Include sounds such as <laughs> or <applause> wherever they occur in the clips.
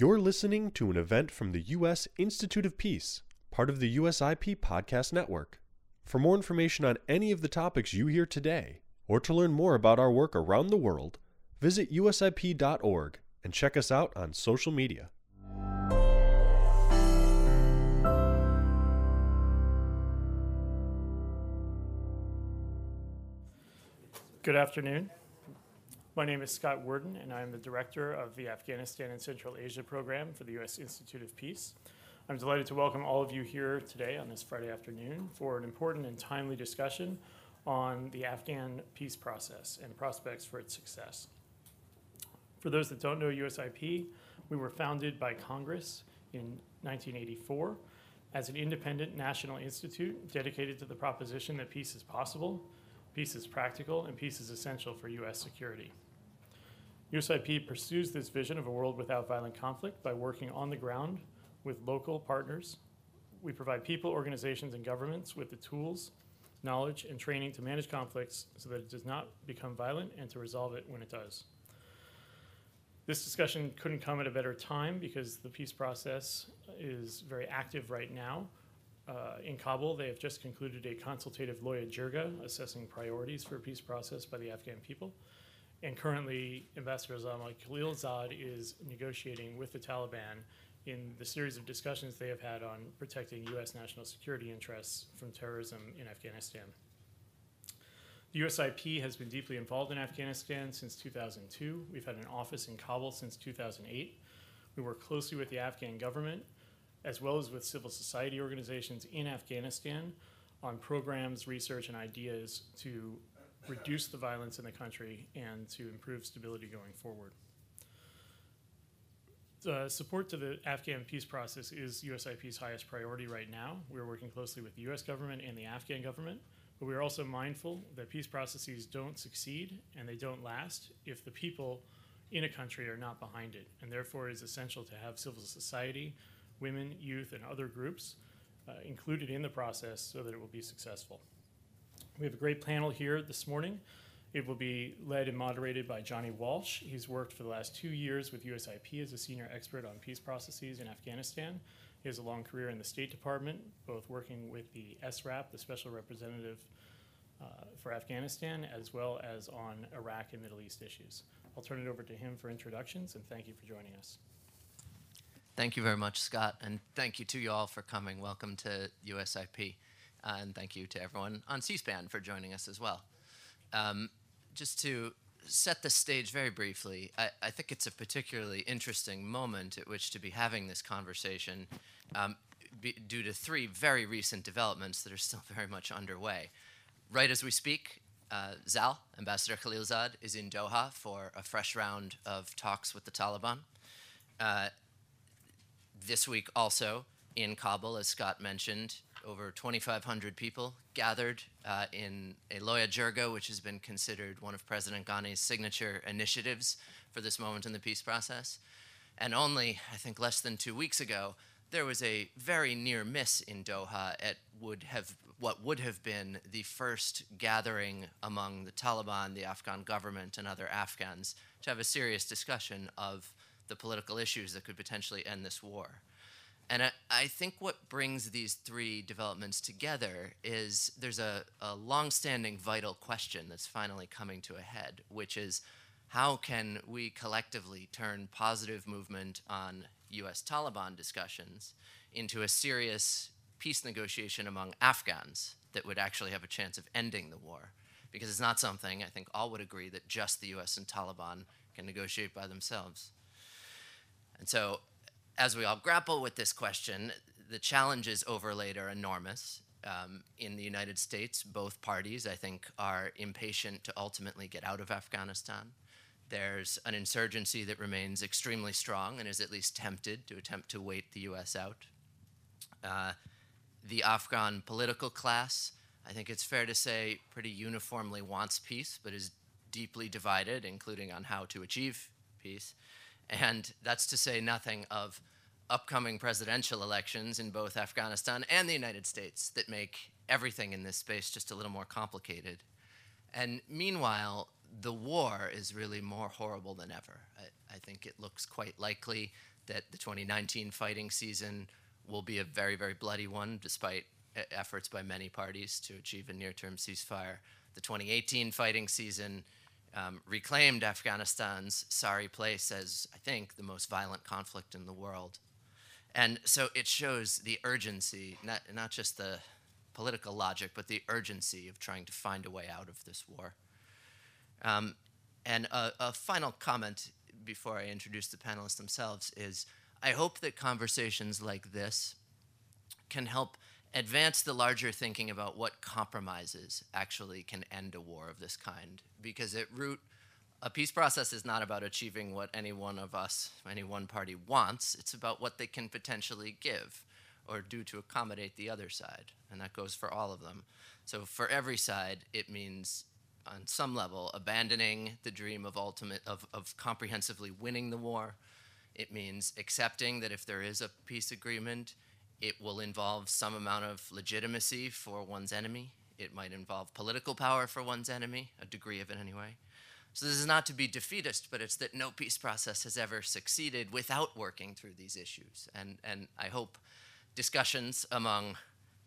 You're listening to an event from the U.S. Institute of Peace, part of the USIP Podcast Network. For more information on any of the topics you hear today, or to learn more about our work around the world, visit usip.org and check us out on social media. Good afternoon. My name is Scott Worden, and I am the director of the Afghanistan and Central Asia program for the U.S. Institute of Peace. I'm delighted to welcome all of you here today on this Friday afternoon for an important and timely discussion on the Afghan peace process and prospects for its success. For those that don't know USIP, we were founded by Congress in 1984 as an independent national institute dedicated to the proposition that peace is possible, peace is practical, and peace is essential for U.S. security. USIP pursues this vision of a world without violent conflict by working on the ground with local partners. We provide people, organizations, and governments with the tools, knowledge, and training to manage conflicts so that it does not become violent and to resolve it when it does. This discussion couldn't come at a better time because the peace process is very active right now. Uh, in Kabul, they have just concluded a consultative Loya Jirga assessing priorities for a peace process by the Afghan people. And currently, Ambassador Zalmay Khalilzad is negotiating with the Taliban in the series of discussions they have had on protecting U.S. national security interests from terrorism in Afghanistan. The USIP has been deeply involved in Afghanistan since 2002. We've had an office in Kabul since 2008. We work closely with the Afghan government as well as with civil society organizations in Afghanistan on programs, research, and ideas to reduce the violence in the country and to improve stability going forward. The support to the Afghan peace process is USIP's highest priority right now. We're working closely with the US government and the Afghan government, but we are also mindful that peace processes don't succeed and they don't last if the people in a country are not behind it. And therefore, it is essential to have civil society, women, youth, and other groups uh, included in the process so that it will be successful. We have a great panel here this morning. It will be led and moderated by Johnny Walsh. He's worked for the last two years with USIP as a senior expert on peace processes in Afghanistan. He has a long career in the State Department, both working with the SRAP, the Special Representative uh, for Afghanistan, as well as on Iraq and Middle East issues. I'll turn it over to him for introductions, and thank you for joining us. Thank you very much, Scott, and thank you to you all for coming. Welcome to USIP. Uh, and thank you to everyone on C SPAN for joining us as well. Um, just to set the stage very briefly, I, I, think it's a particularly interesting moment at which to be having this conversation um, be, due to three very recent developments that are still <laughs> very much underway. Right as we speak, uh, Zal, Ambassador Khalilzad, is in Doha for a fresh round of talks with the Taliban. Uh, this week, also in Kabul, as Scott mentioned, over 2,500 people gathered uh, in a Loya Jirga, which has been considered one of President Ghani's signature initiatives for this moment in the peace process. And only, I think, less than two weeks ago, there was a very near miss in Doha at would have what would have been the first gathering among the Taliban, the Afghan government, and other Afghans to have a serious discussion of the political issues that could potentially end this war. And I, I, think what brings these three developments together is there's a, a long-standing vital question that's finally coming to a head, which is how can we collectively turn positive movement on US Taliban discussions into a serious peace negotiation among Afghans that would actually have a chance of ending the war? Because it's not something I think all would agree that just the US and Taliban can negotiate by themselves. And so as we all grapple with this question, the challenges overlaid are enormous. Um, in the United States, both parties, I think, are impatient to ultimately get out of Afghanistan. There's an insurgency that remains extremely strong and is at least tempted to attempt to wait the US out. Uh, the Afghan political class, I think it's fair to say, pretty uniformly wants peace, but is deeply divided, including on how to achieve peace. And that's to say nothing of upcoming presidential elections in both Afghanistan and the United States that make everything in this space just a little more complicated. And meanwhile, the war is really more horrible than ever. I, I think it looks quite likely that the 2019 fighting season will be a very, very bloody one, despite efforts by many parties to achieve a near term ceasefire. The 2018 fighting season um, reclaimed Afghanistan's sorry place as, I think, the most violent conflict in the world. And so it shows the urgency, not, not just the political logic, but the urgency of trying to find a way out of this war. Um, and a, a, final comment before I introduce the panelists themselves is I hope that conversations like this can help advance the larger thinking about what compromises actually can end a war of this kind. Because at root, a peace process is not about achieving what any one of us, any one party wants. It's about what they can potentially give or do to accommodate the other side. And that goes for all of them. So for every side, it means on some level abandoning the dream of ultimate of, of comprehensively winning the war. It means accepting that if there is a peace agreement, it will involve some amount of legitimacy for one's enemy. It might involve political power for one's enemy, a degree of it anyway. So this is not to be defeatist, but it's that no peace process has ever succeeded without working through these issues. And, and I hope discussions among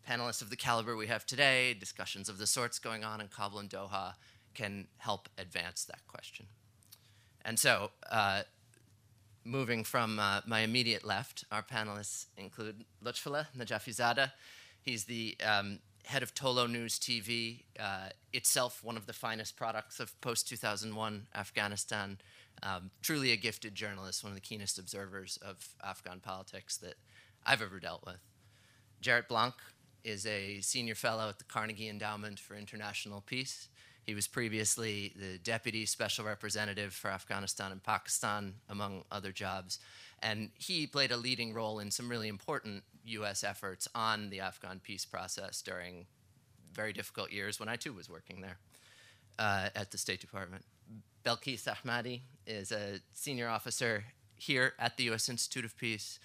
panelists of the caliber we have today, discussions of the sorts going on in Kabul and Doha, can help advance that question. And so, uh, moving from uh, my immediate left, our panelists include Lutfullah Najafizada. He's the um, head of Tolo News TV, uh, itself one of the finest products of post 2001 Afghanistan. Um, truly a gifted journalist, one of the keenest observers of Afghan politics that I've ever dealt with. Jarrett Blanc is a senior fellow at the Carnegie Endowment for International Peace. He was previously the deputy special representative for Afghanistan and Pakistan, among other jobs. And he played a leading role in some really important US efforts on the Afghan peace process during very difficult years when I too was working there uh, at the State Department. Belquis Ahmadi is a senior officer here at the US Institute of Peace,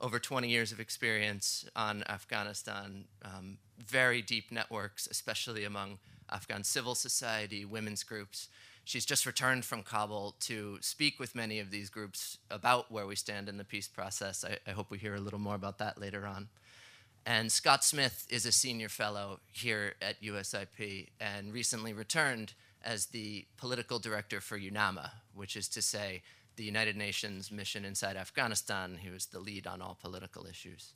over 20 years of experience on Afghanistan, um, very deep networks, especially among Afghan civil society, women's groups. She's just returned from Kabul to speak with many of these groups about where we stand in the peace process. I, I hope we hear a little more about that later on. And Scott Smith is a senior fellow here at USIP and recently returned as the political director for UNAMA, which is to say, the United Nations mission inside Afghanistan. He was the lead on all political issues.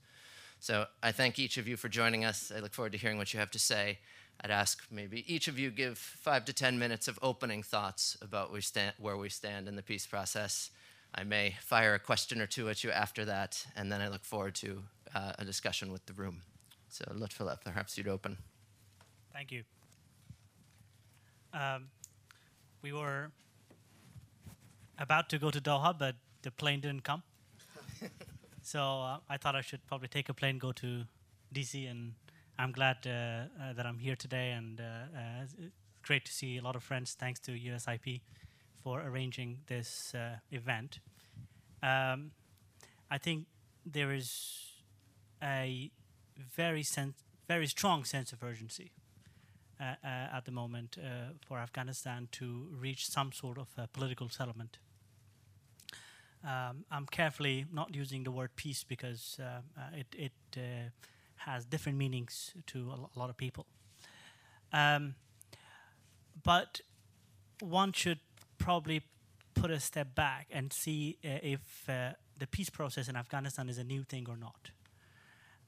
So I thank each of you for joining us. I look forward to hearing what you have to say. I'd ask maybe each of you give five to 10 minutes of opening thoughts about we stand, where we stand in the peace process. I may fire a question or two at you after that, and then I look forward to uh, a discussion with the room. So, Lutfullah, perhaps you'd open. Thank you. Um, we were about to go to Doha, but the plane didn't come. <laughs> so uh, I thought I should probably take a plane, go to DC, and I'm glad uh, uh, that I'm here today, and uh, great to see a lot of friends. Thanks to USIP for arranging this event. Um, I think there is a very very strong sense of urgency uh, uh, at the moment uh, for Afghanistan to reach some sort of political settlement. Um, I'm carefully not using the word peace because it, it has different meanings to a lot of people. Um, but one should probably put a step back and see uh, if uh, the peace process in Afghanistan is a new thing or not.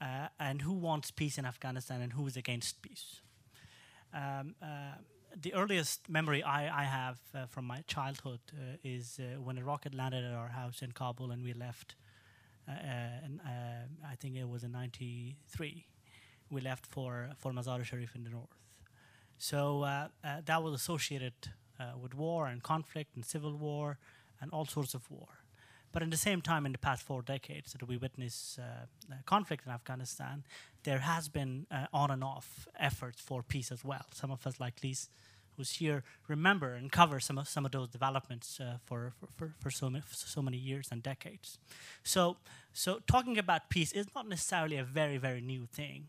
Uh, and who wants peace in Afghanistan and who is against peace. Um, uh, the earliest memory I, I have uh, from my childhood uh, is when a rocket landed at our house in Kabul and we left and, uh, I think it was in '93. We left for for Mazar-e Sharif in the north. So uh, that was associated with war and conflict and civil war and all sorts of war. But at the same time, in the past four decades that we witness uh, conflict in Afghanistan, there has been uh, on and off efforts for peace as well. Some of us, like Lise, who's here remember and cover some of some of those developments uh, for, for, for so many, so many years and decades. So so talking about peace is not necessarily a very very new thing.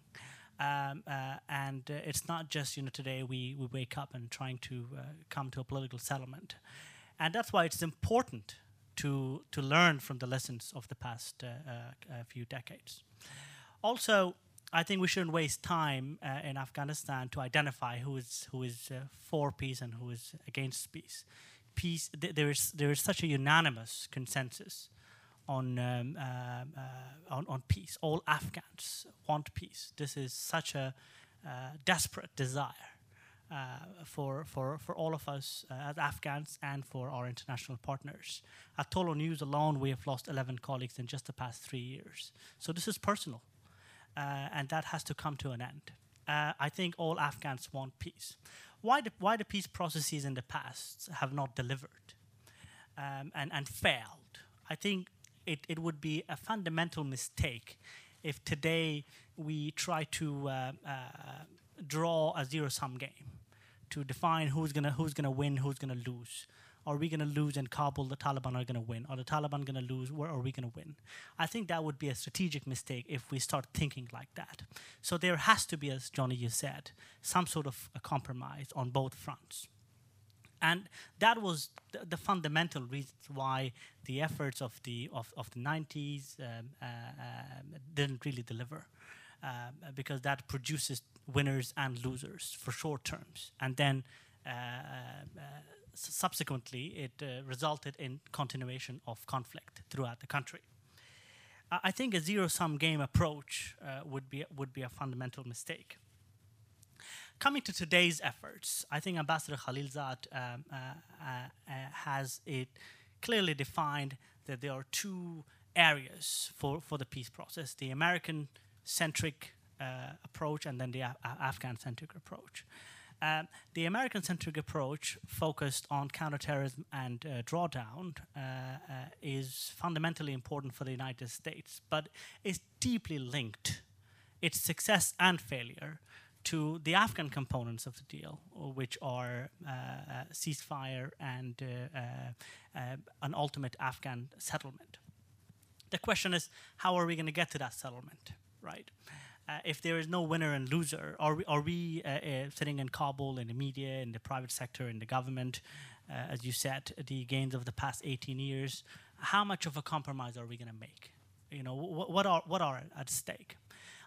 Um, uh, and uh, it's not just you know today we, we wake up and trying to uh, come to a political settlement, and that's why it's important to to learn from the lessons of the past uh, uh, few decades. Also, I think we shouldn't waste time uh, in Afghanistan to identify who is who is uh, for peace and who is against peace. Peace. Th- there is there is such a unanimous consensus on um, uh, uh, on, on peace. All Afghans want peace. This is such a uh, desperate desire uh, for for for all of us as Afghans and for our international partners. At Tolo News alone, we have lost 11 colleagues in just the past three years. So this is personal and that has to come to an end. Uh, I think all Afghans want peace. Why the, why the peace processes in the past have not delivered um, and, and failed? I think it, it would be a fundamental mistake if today we try to uh, uh draw a zero sum game to define who's gonna who's gonna win, who's gonna lose are we going to lose in Kabul? The Taliban are going to win. Are the Taliban going to lose? Where are we going to win? I think that would be a strategic mistake if we start thinking like that. So there has to be, as Johnny you said, some sort of a compromise on both fronts. And that was the, fundamental reason why the efforts of the of, of the 90s um, uh, uh, didn't really deliver. Uh, because that produces winners and losers for short terms, and then uh, uh, subsequently, it uh, resulted in continuation of conflict throughout the country. I think a zero-sum game approach uh, would be would be a fundamental mistake. Coming to today's efforts, I think Ambassador Khalilzad um, uh, uh, has it clearly defined that there are two areas for, for the peace process: the American-centric uh, approach and then the Afghan-centric approach. Um, the American centric approach, focused on counterterrorism and uh, drawdown, uh, uh, is fundamentally important for the United States, but is deeply linked, its success and failure, to the Afghan components of the deal, which are uh, uh, ceasefire and uh, an ultimate Afghan settlement. The question is, how are we going to get to that settlement, right? Uh, if there is no winner and loser, are we, are we uh, uh, sitting in Kabul, in the media, in the private sector, in the government, uh, as you said, the gains of the past 18 years, how much of a compromise are we going to make? You know, wh- what are what are at stake?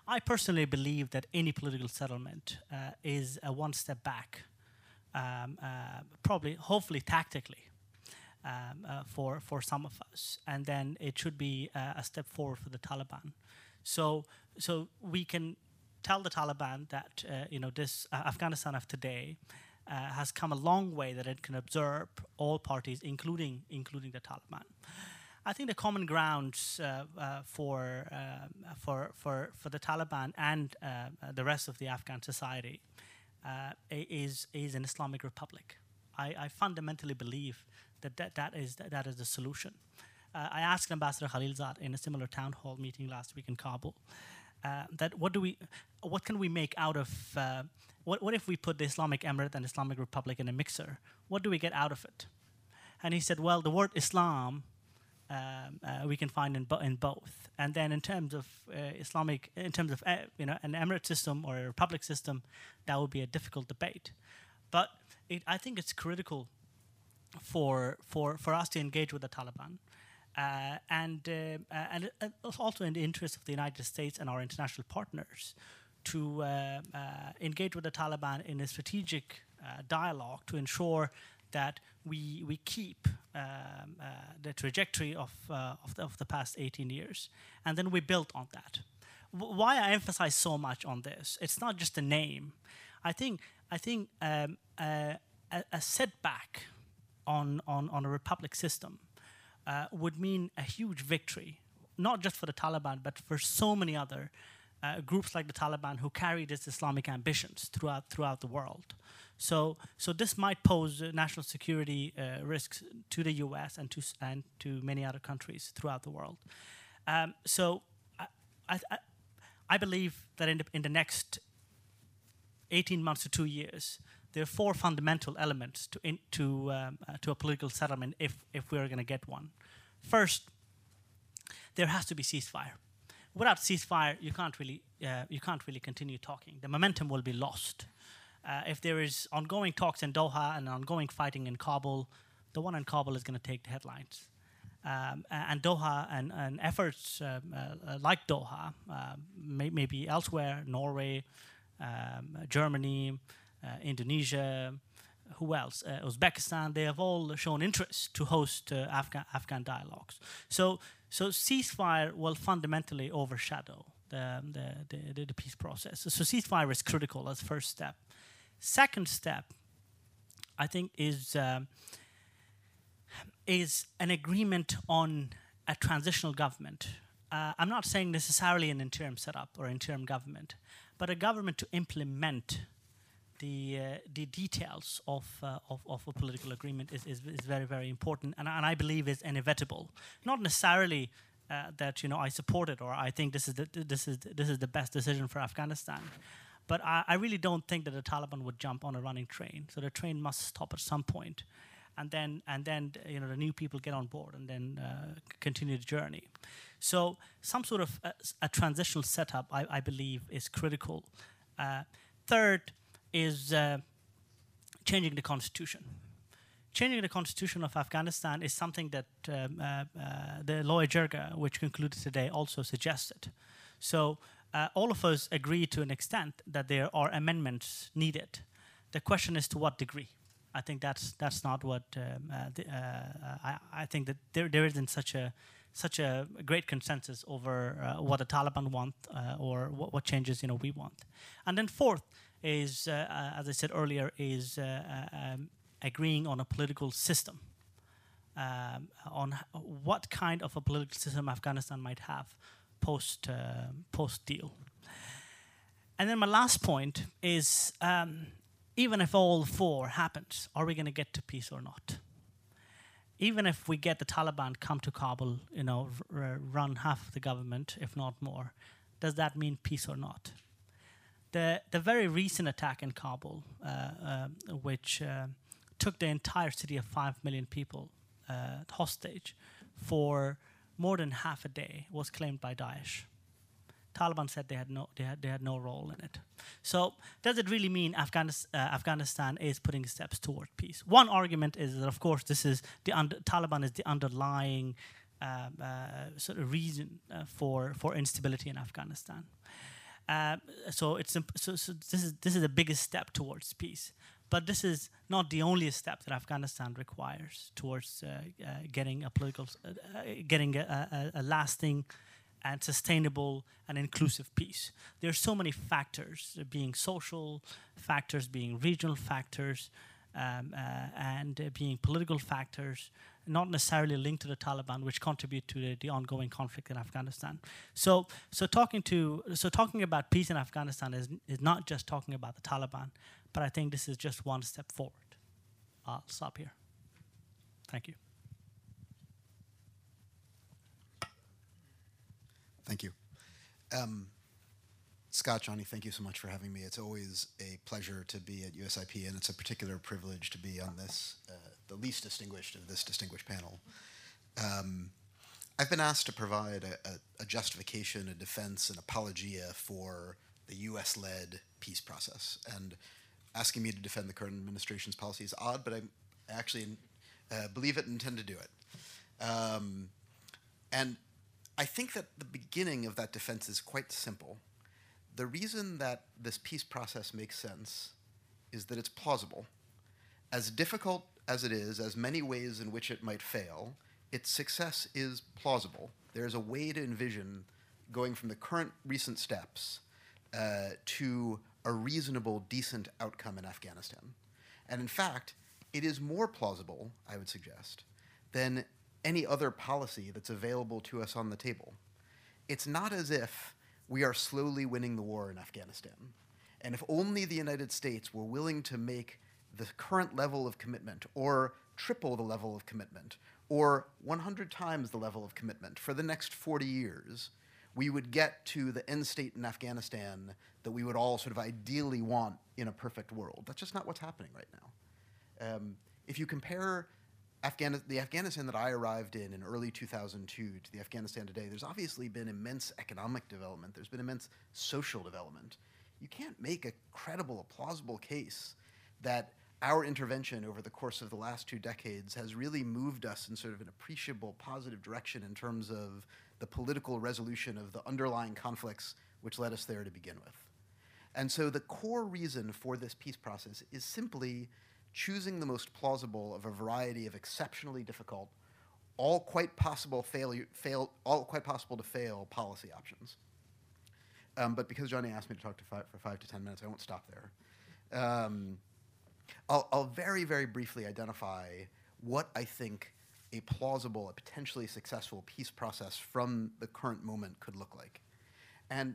I personally believe that any political settlement uh, is a one step back, um, uh, probably, hopefully, tactically. Um, for for some of us, and then it should be a step forward for the Taliban. So so we can tell the Taliban that uh, you know this uh, Afghanistan of today uh, has come a long way that it can absorb all parties, including including the Taliban. I think the common grounds uh, uh, for, uh, for for for the Taliban and the rest of the Afghan society is is an Islamic republic. I, I, fundamentally believe that that, that is that, that is the solution. I asked Ambassador Khalilzad in a similar town hall meeting last week in Kabul uh, that what do we, what can we make out of, uh, what, what if we put the Islamic Emirate and Islamic Republic in a mixer? What do we get out of it? And he said, well, the word Islam um, uh, we can find in, bo- in both. And then in terms of uh, Islamic, in terms of uh, you know an emirate system or a republic system, that would be a difficult debate. But it, I think it's critical for for for us to engage with the Taliban uh, and uh, uh, and also in the interest of the United States and our international partners to engage with the Taliban in a strategic dialogue to ensure that we we keep um, uh, the trajectory of uh, of the, of, the, past 18 years, and then we built on that. W- why I emphasize so much on this? It's not just a name. I think I think um, uh, a, a, setback on, on on a republic system uh, would mean a huge victory, not just for the Taliban, but for so many other uh, groups like the Taliban who carry these Islamic ambitions throughout throughout the world. So, so this might pose national security uh, risks to the U.S. and to and to many other countries throughout the world. Um, so, I, I, I believe that in the, in the next 18 months to two years, there are four fundamental elements to in, to um, uh, to a political settlement if if we are going to get one. First, there has to be ceasefire. Without ceasefire, you can't really uh, you can't really continue talking. The momentum will be lost. Uh, if there is ongoing talks in Doha and ongoing fighting in Kabul, the one in Kabul is going to take the headlines. Um, and Doha and, and efforts um, uh, like Doha, uh, may, maybe elsewhere, Norway, um, Germany, uh, Indonesia, who else? Uh, Uzbekistan. They have all shown interest to host uh, Afghan Afghan dialogues. So so ceasefire will fundamentally overshadow the the, the, the peace process. So ceasefire is critical as first step. Second step, I think, is um, is an agreement on a transitional government. Uh, I'm not saying necessarily an interim setup or interim government, but a government to implement the uh, the details of, uh, of, of a political agreement is, is, is very very important, and, and I believe is inevitable. Not necessarily uh, that you know I support it or I think this is the, this is this is the best decision for Afghanistan, but I, I really don't think that the Taliban would jump on a running train. So the train must stop at some point, and then and then you know the new people get on board and then uh, continue the journey. So some sort of a, a transitional setup, I, I, believe, is critical. Uh, third is uh, changing the constitution. Changing the constitution of Afghanistan is something that um, uh, uh, the Loya Jirga, which concluded today, also suggested. So uh, all of us agree to an extent that there are amendments needed. The question is to what degree. I think that's that's not what um, uh, the, I, I, think that there there isn't such a such a great consensus over uh, what the Taliban want uh, or what, what, changes you know we want. And then fourth is, uh, uh as I said earlier, is uh, um, agreeing on a political system. Um, on what kind of a political system Afghanistan might have post post deal. And then my last point is, um, even if all four happens, are we going to get to peace or not? even if we get the Taliban come to Kabul, you know, run half the government, if not more, does that mean peace or not? The the very recent attack in Kabul, uh, uh, which uh, took the entire city of five million people hostage for more than half a day, was claimed by Daesh. Taliban said they had no they had, they had no role in it. So does it really mean Afghanistan, uh, Afghanistan is putting steps toward peace? One argument is that of course this is the under, Taliban is the underlying uh, sort of reason uh, for for instability in Afghanistan. Uh, so it's so, so this is this is the biggest step towards peace. But this is not the only step that Afghanistan requires towards uh, getting a political, getting a, a, a lasting and sustainable and inclusive peace. There are so many factors, being social factors, being regional factors, um, uh, and uh, being political factors, not necessarily linked to the Taliban, which contribute to the, the, ongoing conflict in Afghanistan. So, so talking to, so talking about peace in Afghanistan is is not just talking about the Taliban, but I think this is just one step forward. I'll stop here. Thank you. Thank you. Um, Scott, Johnny, thank you so much for having me. It's always a pleasure to be at USIP, and it's a particular privilege to be on this, uh, the least distinguished of this distinguished panel. Um, I've been asked to provide a, a, a, justification, a defense, an apologia for the US led peace process. And asking me to defend the current administration's policy is odd, but I actually uh, believe it and intend to do it. Um, and I think that the beginning of that defense is quite simple. The reason that this peace process makes sense is that it's plausible. As difficult as it is, as many ways in which it might fail, its success is plausible. There's a way to envision going from the current recent steps uh, to a reasonable, decent outcome in Afghanistan. And in fact, it is more plausible, I would suggest, than any other policy that's available to us on the table. It's not as if we are slowly winning the war in Afghanistan. And if only the United States were willing to make the current level of commitment, or triple the level of commitment, or 100 times the level of commitment for the next 40 years, we would get to the end state in Afghanistan that we would all sort of ideally want in a perfect world. That's just not what's happening right now. Um, if you compare Afghan- the Afghanistan that I arrived in in early 2002 to the Afghanistan today, there's obviously been immense economic development. There's been immense social development. You can't make a credible, a plausible case that our intervention over the course of the last two decades has really moved us in sort of an appreciable positive direction in terms of the political resolution of the underlying conflicts which led us there to begin with. And so the core reason for this peace process is simply choosing the most plausible of a variety of exceptionally difficult, all quite possible fail, all quite possible to fail policy options. Um, but because Johnny asked me to talk to five, for five to ten minutes, I won't stop there. Um, I'll, I'll very, very briefly identify what I think a plausible, a potentially successful peace process from the current moment could look like. And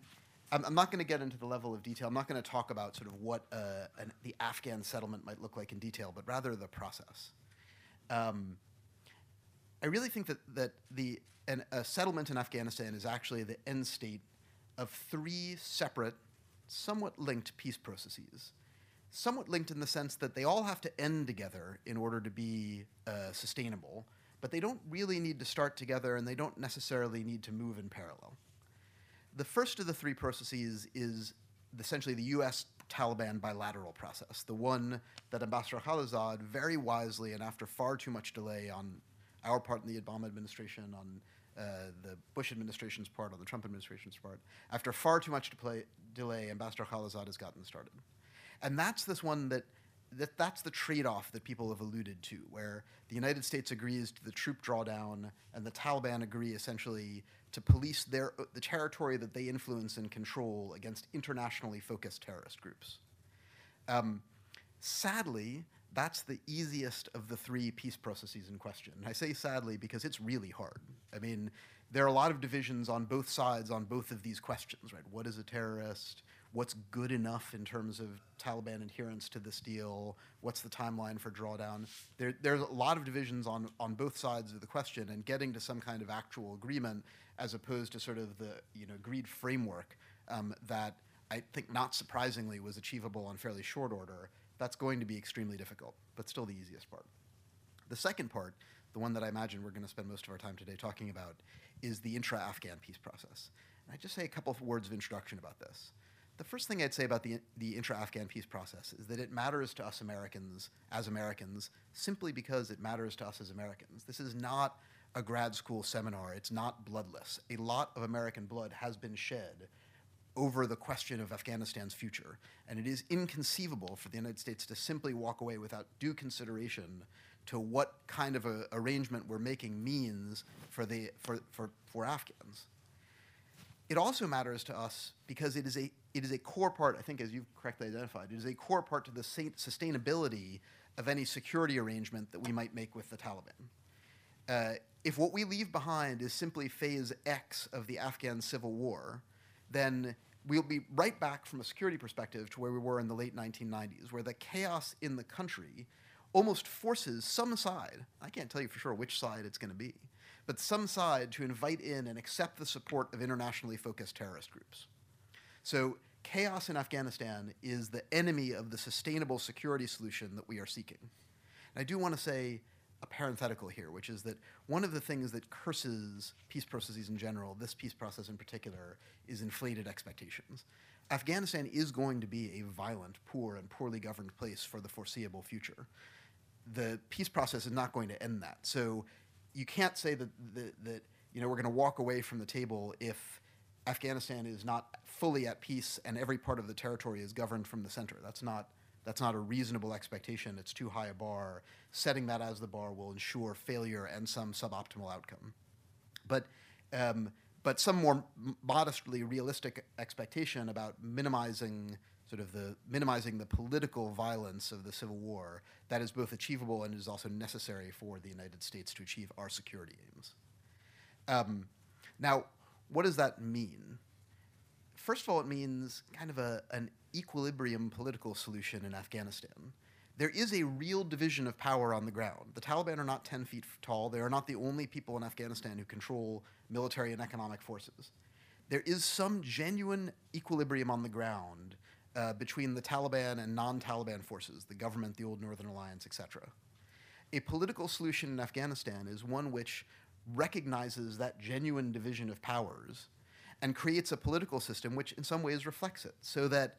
I'm, I'm not going to get into the level of detail. I'm not going to talk about sort of what uh, an, the Afghan settlement might look like in detail, but rather the process. Um, I really think that, that the, an, a settlement in Afghanistan is actually the end state of three separate, somewhat linked peace processes. Somewhat linked in the sense that they all have to end together in order to be uh, sustainable, but they don't really need to start together and they don't necessarily need to move in parallel. The first of the three processes is essentially the US Taliban bilateral process, the one that Ambassador Khalilzad very wisely and after far too much delay on our part in the Obama administration, on uh, the Bush administration's part, on the Trump administration's part, after far too much delay, Ambassador Khalilzad has gotten started. And that's this one that, that that's the trade-off that people have alluded to, where the United States agrees to the troop drawdown and the Taliban agree essentially to police their, the territory that they influence and control against internationally focused terrorist groups. Um, sadly, that's the easiest of the three peace processes in question. And I say sadly because it's really hard. I mean, there are a lot of divisions on both sides on both of these questions, right? What is a terrorist? What's good enough in terms of Taliban adherence to this deal? What's the timeline for drawdown? There, there's a lot of divisions on, on both sides of the question, and getting to some kind of actual agreement as opposed to sort of the you know agreed framework um, that I think not surprisingly was achievable on fairly short order that's going to be extremely difficult, but still the easiest part. The second part, the one that I imagine we're going to spend most of our time today talking about, is the intra Afghan peace process. And I just say a couple of words of introduction about this. The first thing I'd say about the, the intra Afghan peace process is that it matters to us Americans as Americans simply because it matters to us as Americans. This is not a grad school seminar, it's not bloodless. A lot of American blood has been shed over the question of Afghanistan's future. And it is inconceivable for the United States to simply walk away without due consideration to what kind of a arrangement we're making means for, the, for, for, for Afghans. It also matters to us because it is, a, it is a core part, I think as you've correctly identified, it is a core part to the sustainability of any security arrangement that we might make with the Taliban. Uh, if what we leave behind is simply phase X of the Afghan civil war, then we'll be right back from a security perspective to where we were in the late 1990s, where the chaos in the country almost forces some side, I can't tell you for sure which side it's going to be, but some side to invite in and accept the support of internationally focused terrorist groups. So chaos in Afghanistan is the enemy of the sustainable security solution that we are seeking. And I do want to say a parenthetical here, which is that one of the things that curses peace processes in general, this peace process in particular, is inflated expectations. Afghanistan is going to be a violent, poor, and poorly governed place for the foreseeable future. The peace process is not going to end that. So you can't say that, that, that you know, we're going to walk away from the table if Afghanistan is not fully at peace and every part of the territory is governed from the center. That's not that's not a reasonable expectation. It's too high a bar. Setting that as the bar will ensure failure and some suboptimal outcome. But um, but some more modestly realistic expectation about minimizing sort of the minimizing the political violence of the civil war that is both achievable and is also necessary for the United States to achieve our security aims. Um, now, what does that mean? First of all, it means kind of a, an equilibrium political solution in Afghanistan. There is a real division of power on the ground. The Taliban are not 10 feet tall. They are not the only people in Afghanistan who control military and economic forces. There is some genuine equilibrium on the ground uh, between the Taliban and non Taliban forces, the government, the old Northern Alliance, etc. A political solution in Afghanistan is one which recognizes that genuine division of powers and creates a political system which, in some ways, reflects it, so that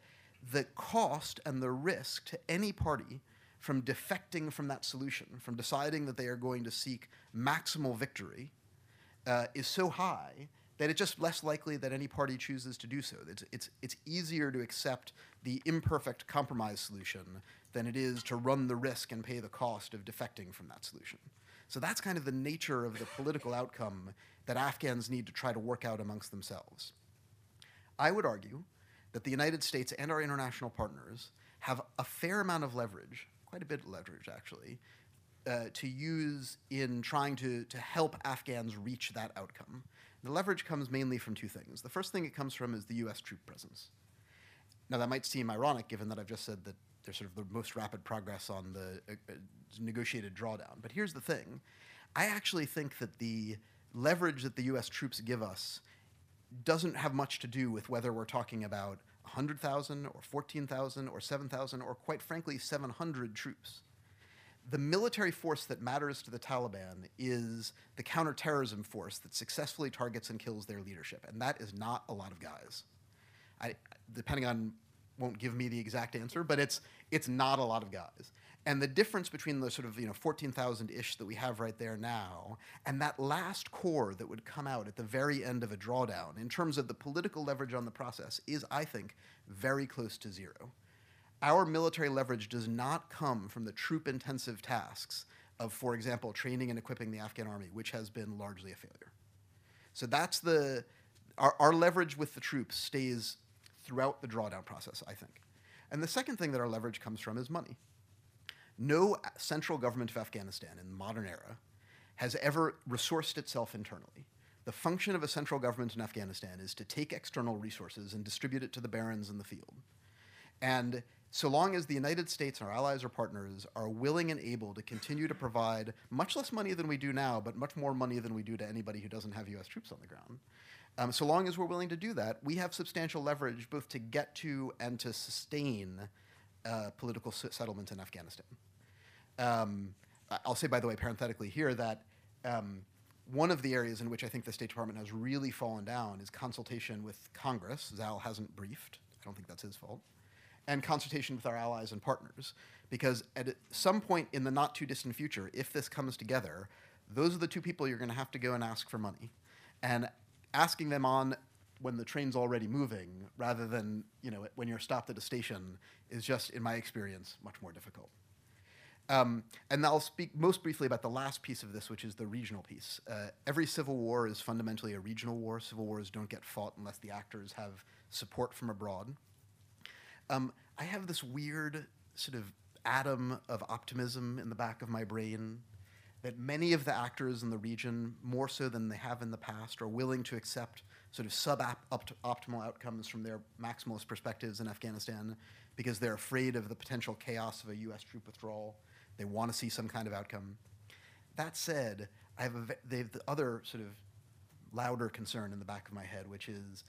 the cost and the risk to any party from defecting from that solution, from deciding that they are going to seek maximal victory, uh, is so high that it's just less likely that any party chooses to do so. It's, it's, it's easier to accept the imperfect compromise solution than it is to run the risk and pay the cost of defecting from that solution. So that's kind of the nature of the political outcome that Afghans need to try to work out amongst themselves. I would argue that the United States and our international partners have a fair amount of leverage, quite a bit of leverage actually, uh, to use in trying to, to help Afghans reach that outcome. The leverage comes mainly from two things. The first thing it comes from is the US troop presence. Now, that might seem ironic given that I've just said that there's sort of the most rapid progress on the uh, uh, negotiated drawdown. But here's the thing I actually think that the leverage that the US troops give us doesn't have much to do with whether we're talking about 100,000 or 14,000 or 7,000 or quite frankly 700 troops. The military force that matters to the Taliban is the counterterrorism force that successfully targets and kills their leadership, and that is not a lot of guys. I, depending on, won't give me the exact answer, but it's it's not a lot of guys. And the difference between the sort of you know 14,000 ish that we have right there now and that last core that would come out at the very end of a drawdown in terms of the political leverage on the process is, I think, very close to zero. Our military leverage does not come from the troop intensive tasks of, for example, training and equipping the Afghan army, which has been largely a failure. So that's the, our, our leverage with the troops stays throughout the drawdown process, I think. And the second thing that our leverage comes from is money. No central government of Afghanistan in the modern era has ever resourced itself internally. The function of a central government in Afghanistan is to take external resources and distribute it to the barons in the field. And so long as the United States and our allies or partners are willing and able to continue to provide much less money than we do now, but much more money than we do to anybody who doesn't have US troops on the ground, um, so long as we're willing to do that, we have substantial leverage both to get to and to sustain uh, political settlement in Afghanistan. Um, I'll say, by the way, parenthetically here, that um, one of the areas in which I think the State Department has really fallen down is consultation with Congress. Zal hasn't briefed. I don't think that's his fault. And consultation with our allies and partners. Because at some point in the not too distant future, if this comes together, those are the two people you're going to have to go and ask for money. And asking them on when the train's already moving rather than you know when you're stopped at a station is just in my experience much more difficult um, and I'll speak most briefly about the last piece of this, which is the regional piece. Uh, every civil war is fundamentally a regional war. Civil wars don't get fought unless the actors have support from abroad. Um, I have this weird sort of atom of optimism in the back of my brain that many of the actors in the region, more so than they have in the past, are willing to accept sort of sub-optimal outcomes from their maximalist perspectives in Afghanistan because they're afraid of the potential chaos of a U.S. troop withdrawal they want to see some kind of outcome. That said, I have, a, they have the other sort of louder concern in the back of my head, which is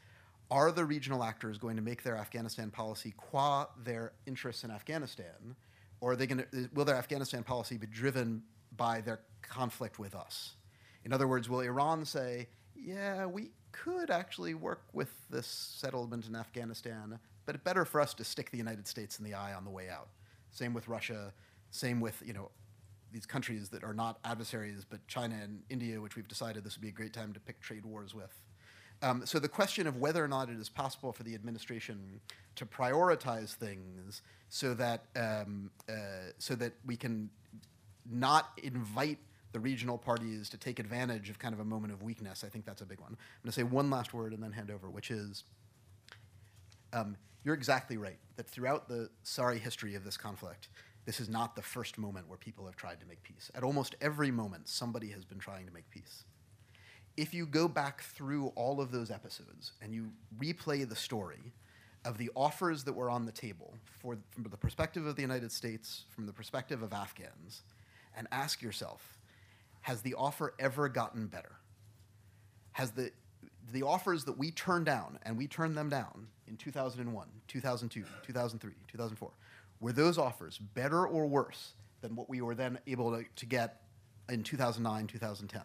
are the regional actors going to make their Afghanistan policy qua their interests in Afghanistan, or are they going to, will their Afghanistan policy be driven by their conflict with us? In other words, will Iran say, yeah, we could actually work with this settlement in Afghanistan, but it's better for us to stick the United States in the eye on the way out? Same with Russia, same with you know these countries that are not adversaries, but China and India, which we've decided this would be a great time to pick trade wars with. Um, so the question of whether or not it is possible for the administration to prioritize things so that um, uh, so that we can not invite the regional parties to take advantage of kind of a moment of weakness, I think that's a big one. I'm going to say one last word and then hand over, which is um, you're exactly right that throughout the sorry history of this conflict, this is not the first moment where people have tried to make peace. At almost every moment, somebody has been trying to make peace. If you go back through all of those episodes and you replay the story of the offers that were on the table for, from the perspective of the United States, from the perspective of Afghans, and ask yourself, has the offer ever gotten better? Has the, the offers that we turned down, and we turned them down in 2001, 2002, 2003, 2004, were those offers better or worse than what we were then able to, to get in 2009, 2010?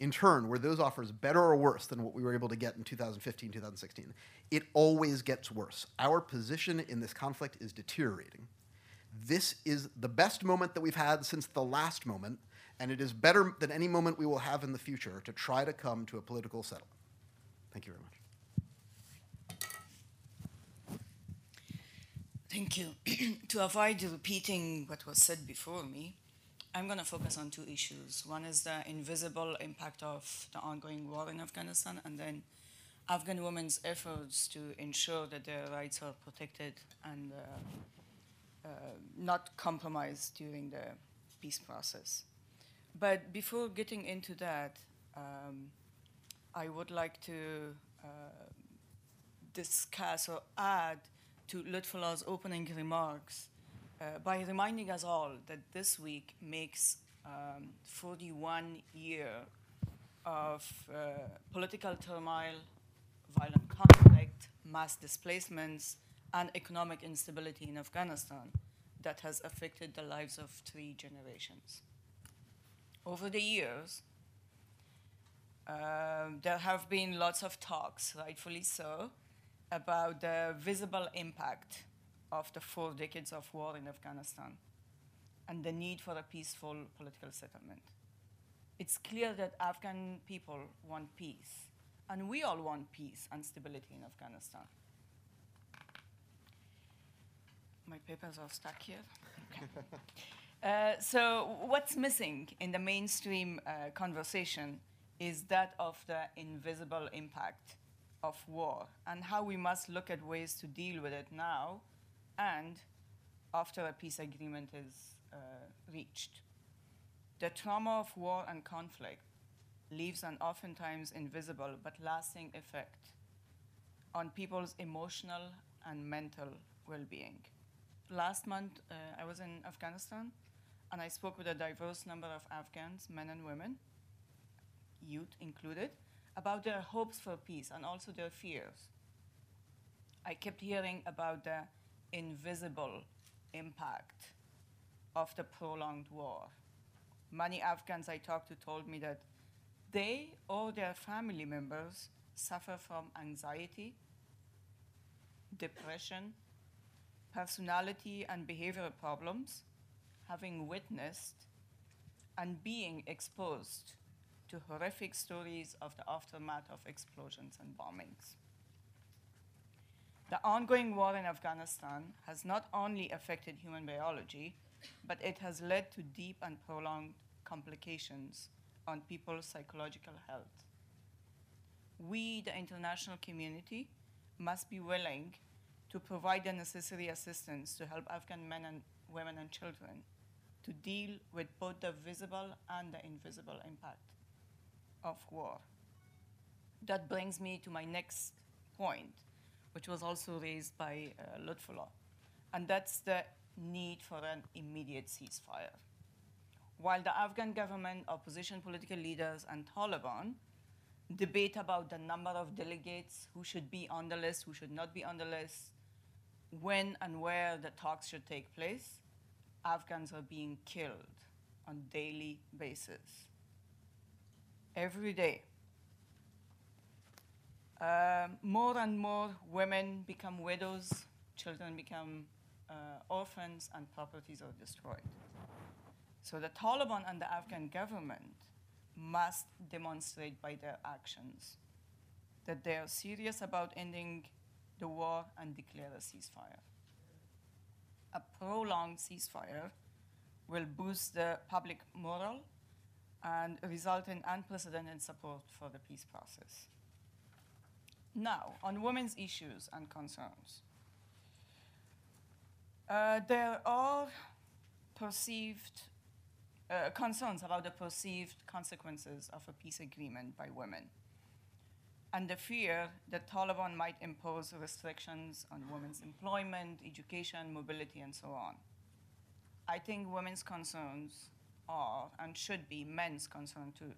In turn, were those offers better or worse than what we were able to get in 2015, 2016? It always gets worse. Our position in this conflict is deteriorating. This is the best moment that we've had since the last moment, and it is better than any moment we will have in the future to try to come to a political settlement. Thank you very much. Thank you. <clears throat> to avoid repeating what was said before me, I'm going to focus on two issues. One is the invisible impact of the ongoing war in Afghanistan, and then Afghan women's efforts to ensure that their rights are protected and uh, not compromised during the peace process. But before getting into that, um, I would like to uh, discuss or add to Lutfullah's opening remarks uh, by reminding us all that this week makes um, 41 year of uh, political turmoil, violent conflict, mass displacements, and economic instability in Afghanistan that has affected the lives of three generations. Over the years, uh, there have been lots of talks, rightfully so, about the visible impact of the four decades of war in Afghanistan and the need for a peaceful political settlement. It's clear that Afghan people want peace, and we all want peace and stability in Afghanistan. My papers are stuck here. Okay. uh, so, what's missing in the mainstream uh, conversation is that of the invisible impact of war and how we must look at ways to deal with it now and after a peace agreement is uh, reached. The trauma of war and conflict leaves an oftentimes invisible but lasting effect on people's emotional and mental well being. Last month, uh, I was in Afghanistan and I spoke with a diverse number of Afghans, men and women, youth included, about their hopes for peace and also their fears. I kept hearing about the invisible impact of the prolonged war. Many Afghans I talked to told me that they or their family members suffer from anxiety, depression, personality and behavioral problems, having witnessed and being exposed to horrific stories of the aftermath of explosions and bombings. The ongoing war in Afghanistan has not only affected human biology, but it has led to deep and prolonged complications on people's psychological health. We, the international community, must be willing to provide the necessary assistance to help Afghan men and women and children to deal with both the visible and the invisible impact of war. That brings me to my next point, which was also raised by uh, Lutfullah, and that's the need for an immediate ceasefire. While the Afghan government, opposition political leaders, and Taliban debate about the number of delegates who should be on the list, who should not be on the list, when and where the talks should take place, Afghans are being killed on daily basis every day. Uh, more and more women become widows, children become uh, orphans, and properties are destroyed. So the Taliban and the Afghan government must demonstrate by their actions that they are serious about ending the war and declare a ceasefire. A prolonged ceasefire will boost the public morale and result in unprecedented support for the peace process. Now, on women's issues and concerns. Uh, there are perceived uh, concerns about the perceived consequences of a peace agreement by women and the fear that Taliban might impose restrictions on women's employment, education, mobility, and so on. I think women's concerns are and should be men's concern too.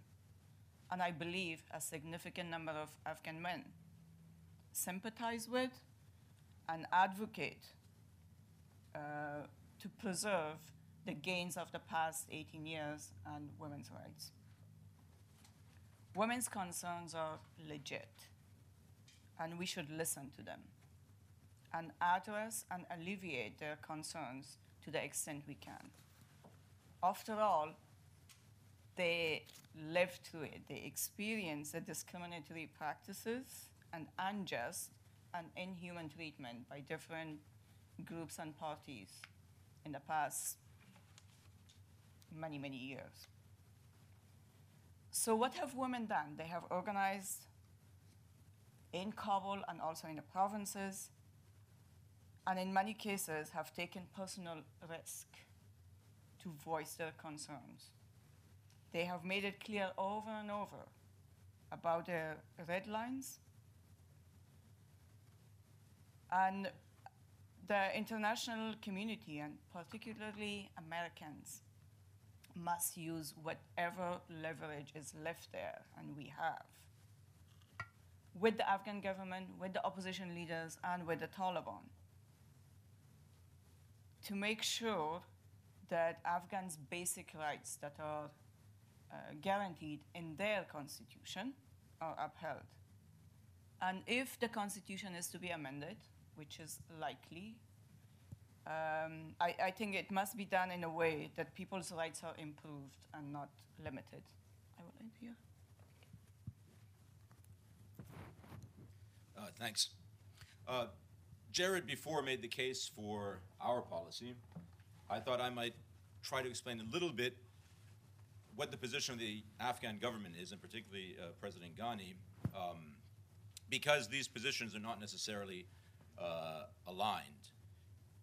And I believe a significant number of Afghan men sympathize with and advocate uh, to preserve the gains of the past 18 years and women's rights. Women's concerns are legit, and we should listen to them and address and alleviate their concerns to the extent we can. After all, they live through it, they experience the discriminatory practices and unjust and inhuman treatment by different groups and parties in the past many, many years. So, what have women done? They have organized in Kabul and also in the provinces, and in many cases have taken personal risk to voice their concerns. They have made it clear over and over about their red lines. And the international community, and particularly Americans, must use whatever leverage is left there, and we have, with the Afghan government, with the opposition leaders, and with the Taliban, to make sure that Afghans' basic rights that are uh, guaranteed in their constitution are upheld. And if the constitution is to be amended, which is likely, um, I, I, think it must be done in a way that people's rights are improved and not limited. I will end here. Uh, thanks. Uh, Jarrett before made the case for our policy. I thought I might try to explain a little bit what the position of the Afghan government is, and particularly uh, President Ghani, um, because these positions are not necessarily uh, aligned.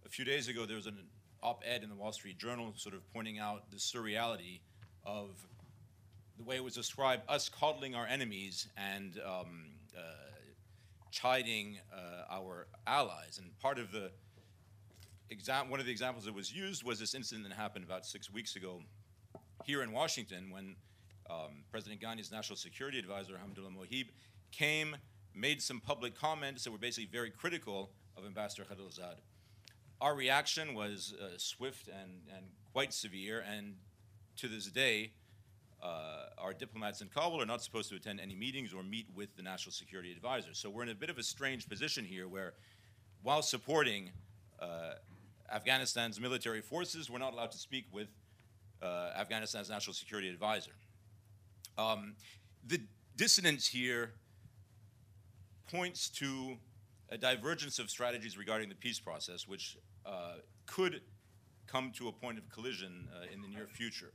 A few days ago, there was an op ed in the Wall Street Journal sort of pointing out the surreality of the way it was described us coddling our enemies and um, uh, chiding uh, our allies. And part of the one of the examples that was used was this incident that happened about six weeks ago here in Washington when um, President Ghani's national security advisor, Hamdullah Mohib, came, made some public comments that were basically very critical of Ambassador Khalilzad. Our reaction was uh, swift and, and quite severe, and to this day, uh, our diplomats in Kabul are not supposed to attend any meetings or meet with the national security advisor. So we're in a bit of a strange position here where, while supporting uh, Afghanistan's military forces, we're not allowed to speak with uh, Afghanistan's national security advisor. Um, the dissonance here points to a divergence of strategies regarding the peace process, which uh, could come to a point of collision uh, in the near future.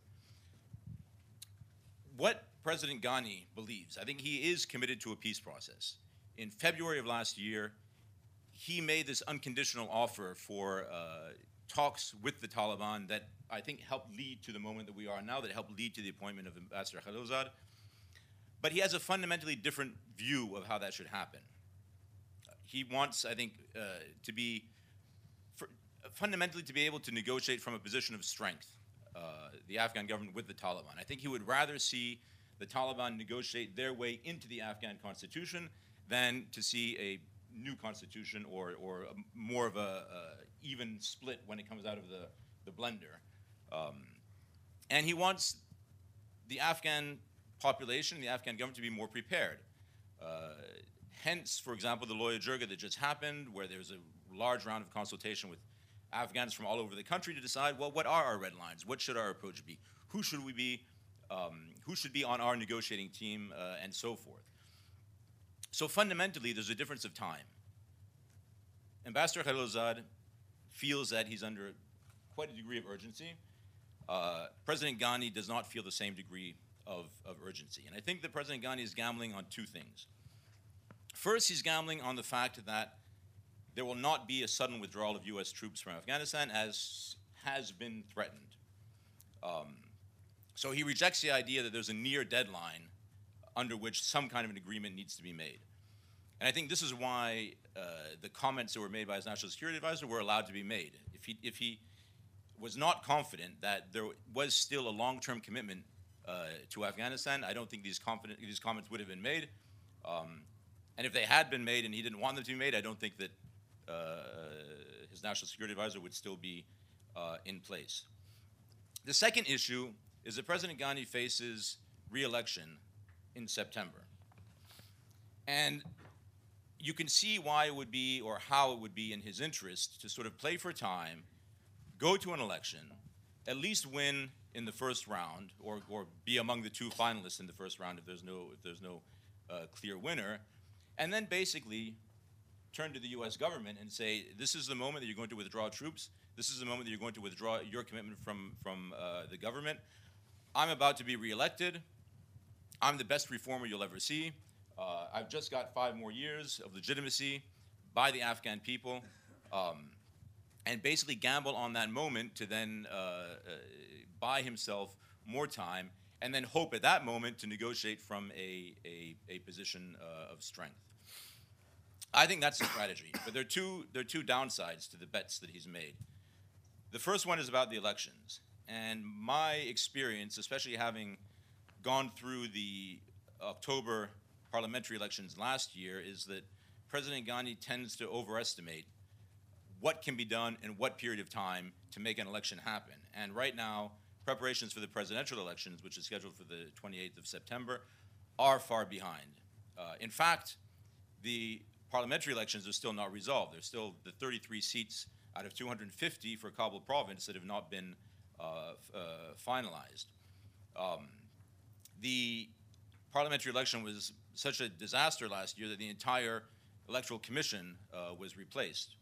What President Ghani believes, I think he is committed to a peace process. In February of last year, he made this unconditional offer for uh, talks with the Taliban that I think helped lead to the moment that we are now, that helped lead to the appointment of Ambassador Khalilzad. But he has a fundamentally different view of how that should happen. He wants, I think, uh, to be fundamentally to be able to negotiate from a position of strength, uh, the Afghan government with the Taliban. I think he would rather see the Taliban negotiate their way into the Afghan constitution than to see a new constitution or, or a, more of a, a even split when it comes out of the, the blender. Um, and he wants the Afghan population, the Afghan government, to be more prepared. Uh, hence, for example, the Loya Jirga that just happened, where there was a large round of consultation with Afghans from all over the country to decide, well, what are our red lines? What should our approach be? Who should we be? Um, who should be on our negotiating team, uh, and so forth. So fundamentally, there's a difference of time. Ambassador Khalilzad feels that he's under quite a degree of urgency. Uh, President Ghani does not feel the same degree of, of urgency. And I think that President Ghani is gambling on two things. First, he's gambling on the fact that there will not be a sudden withdrawal of U.S. troops from Afghanistan, as has been threatened. Um, so he rejects the idea that there's a near deadline under which some kind of an agreement needs to be made. And I think this is why uh, the comments that were made by his national security advisor were allowed to be made. If he, if he was not confident that there was still a long-term commitment uh, to Afghanistan, I don't think these, these comments would have been made. Um, and if they had been made and he didn't want them to be made, I don't think that his national security advisor would still be uh, in place. The second issue is that President Ghani faces re-election in September. And you can see why it would be or how it would be in his interest to sort of play for time go to an election, at least win in the first round, or, or be among the two finalists in the first round if there's no, if there's no uh, clear winner, and then basically turn to the U.S. government and say, this is the moment that you're going to withdraw troops. This is the moment that you're going to withdraw your commitment from, from uh, the government. I'm about to be reelected. I'm the best reformer you'll ever see. Uh, I've just got five more years of legitimacy by the Afghan people. Um, and basically gamble on that moment to then uh, uh, buy himself more time and then hope at that moment to negotiate from a, a, a position uh, of strength. I think that's a strategy, but there are, two, there are two downsides to the bets that he's made. The first one is about the elections. And my experience, especially having gone through the October parliamentary elections last year, is that President Ghani tends to overestimate what can be done in what period of time to make an election happen. And right now, preparations for the presidential elections, which is scheduled for the 28th of September, are far behind. Uh, in fact, the parliamentary elections are still not resolved. There's still the 33 seats out of 250 for Kabul province that have not been uh, uh, finalized. Um, the parliamentary election was such a disaster last year that the entire electoral commission uh, was replaced.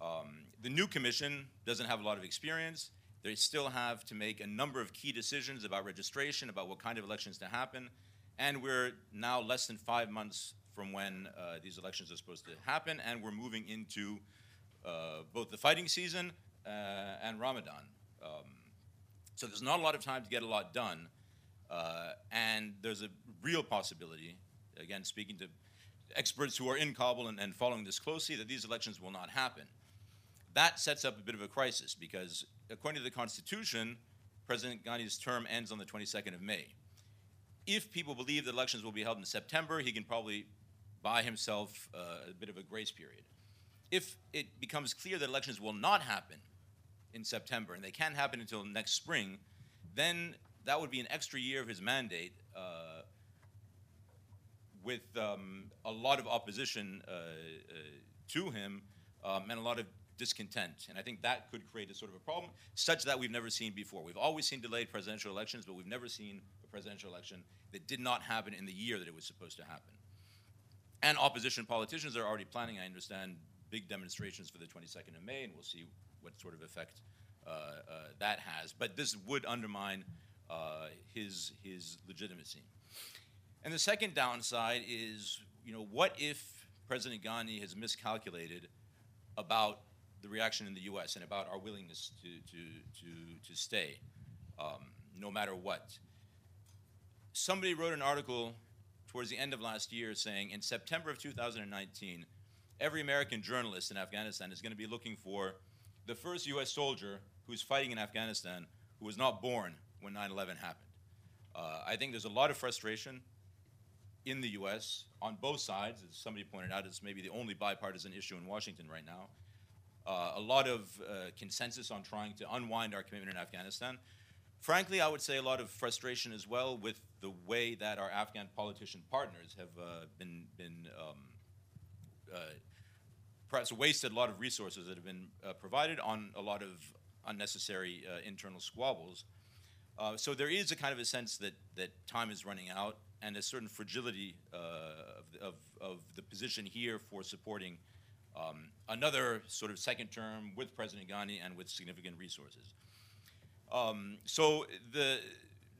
Um, the new commission doesn't have a lot of experience. They still have to make a number of key decisions about registration, about what kind of elections to happen. And we're now less than five months from when uh, these elections are supposed to happen, and we're moving into uh, both the fighting season uh, and Ramadan. Um, so there's not a lot of time to get a lot done, uh, and there's a real possibility, again, speaking to experts who are in Kabul and, and following this closely, that these elections will not happen that sets up a bit of a crisis because, according to the Constitution, President Ghani's term ends on the 22nd of May. If people believe that elections will be held in September, he can probably buy himself uh, a bit of a grace period. If it becomes clear that elections will not happen in September and they can't happen until next spring, then that would be an extra year of his mandate uh, with um, a lot of opposition uh, uh to him um, and a lot of discontent. And I think that could create a sort of a problem, such that we've never seen before. We've always seen delayed presidential elections, but we've never seen a presidential election that did not happen in the year that it was supposed to happen. And opposition politicians are already planning, I understand, big demonstrations for the 22nd of May, and we'll see what sort of effect uh, uh, that has. But this would undermine uh, his, his legitimacy. And the second downside is, you know, what if President Ghani has miscalculated about the reaction in the U.S. and about our willingness to, to, to, to stay, um, no matter what. Somebody wrote an article towards the end of last year saying in September of 2019, every American journalist in Afghanistan is going to be looking for the first U.S. soldier who's fighting in Afghanistan who was not born when 9 11 happened. Uh, I think there's a lot of frustration in the U.S. on both sides. As somebody pointed out, it's maybe the only bipartisan issue in Washington right now uh, a lot of uh, consensus on trying to unwind our commitment in Afghanistan. Frankly, I would say a lot of frustration as well with the way that our Afghan politician partners have uh, been, been um, uh, perhaps wasted a lot of resources that have been uh, provided on a lot of unnecessary uh, internal squabbles. so there is a kind of a sense that, that time is running out and a certain fragility of, of, of the position here for supporting um, another sort of second term with President Ghani and with significant resources. Um, so the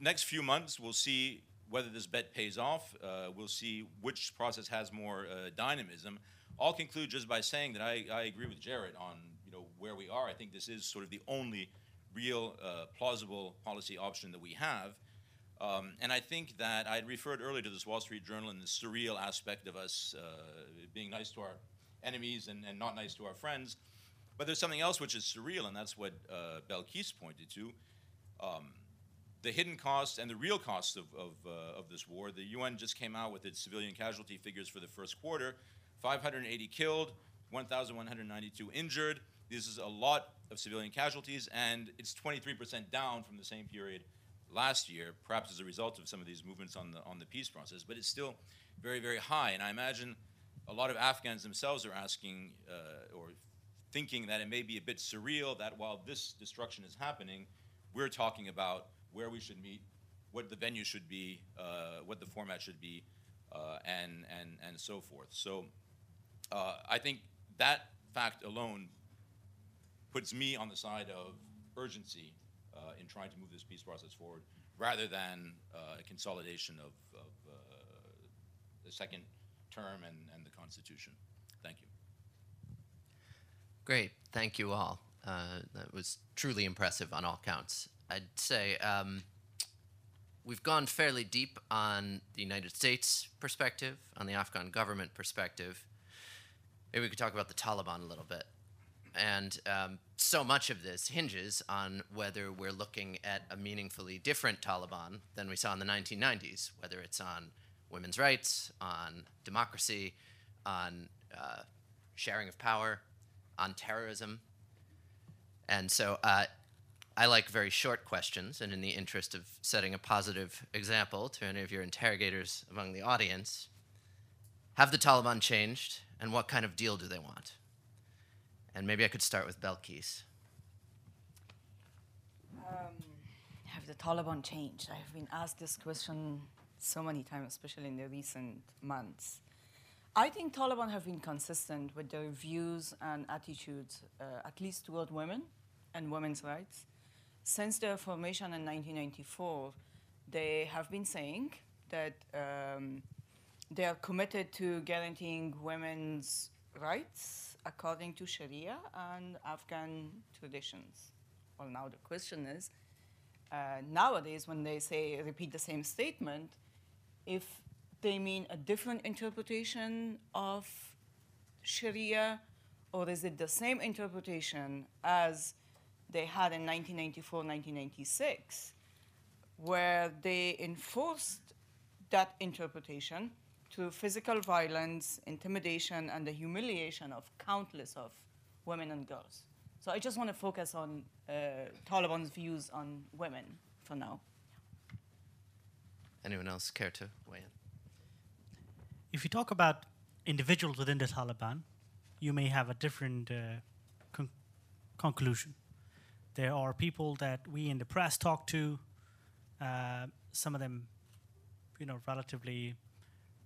next few months, we'll see whether this bet pays off. Uh, we'll see which process has more uh, dynamism. I'll conclude just by saying that I, I, agree with Jarrett on you know where we are. I think this is sort of the only real uh, plausible policy option that we have. Um, and I think that I referred earlier to this Wall Street Journal and the surreal aspect of us uh, being nice to our enemies and, and not nice to our friends. But there's something else which is surreal, and that's what uh, Belquis pointed to. Um, the hidden costs and the real costs of, of, uh, of, this war. The UN just came out with its civilian casualty figures for the first quarter 580 killed, 1,192 injured. This is a lot of civilian casualties, and it's 23% down from the same period last year, perhaps as a result of some of these movements on the, on the peace process, but it's still very, very high. And I imagine a lot of Afghans themselves are asking uh, or thinking that it may be a bit surreal that while this destruction is happening, we're talking about where we should meet, what the venue should be, uh, what the format should be, uh, and, and, and so forth. So uh, I think that fact alone puts me on the side of urgency uh, in trying to move this peace process forward rather than uh, a consolidation of, of uh, the second term and, and the Constitution. Thank you. Great, thank you all. Uh, that was truly impressive on all counts. I'd say um, we've gone fairly deep on the United States perspective, on the Afghan government perspective. Maybe we could talk about the Taliban a little bit. And um, so much of this hinges on whether we're looking at a meaningfully different Taliban than we saw in the 1990s, whether it's on women's rights, on democracy, on uh, sharing of power, on terrorism. And so uh, I like very short questions, and in the interest of setting a positive example to any of your interrogators among the audience, have the Taliban changed, and what kind of deal do they want? And maybe I could start with Belquis. Um, have the Taliban changed? I've been asked this question so many times, especially in the recent months. I think Taliban have been consistent with their views and attitudes, uh, at least toward women and women's rights. Since their formation in 1994, they have been saying that um, they are committed to guaranteeing women's rights according to Sharia and Afghan traditions. Well, now the question is uh, nowadays, when they say repeat the same statement, if they mean a different interpretation of Sharia, or is it the same interpretation as they had in 1994 1996, where they enforced that interpretation through physical violence, intimidation, and the humiliation of countless of women and girls. So I just want to focus on uh, Taliban's views on women for now. Anyone else care to weigh in? If you talk about individuals within the Taliban, you may have a different uh, con- conclusion. There are people that we in the press talk to, uh, some of them, you know, relatively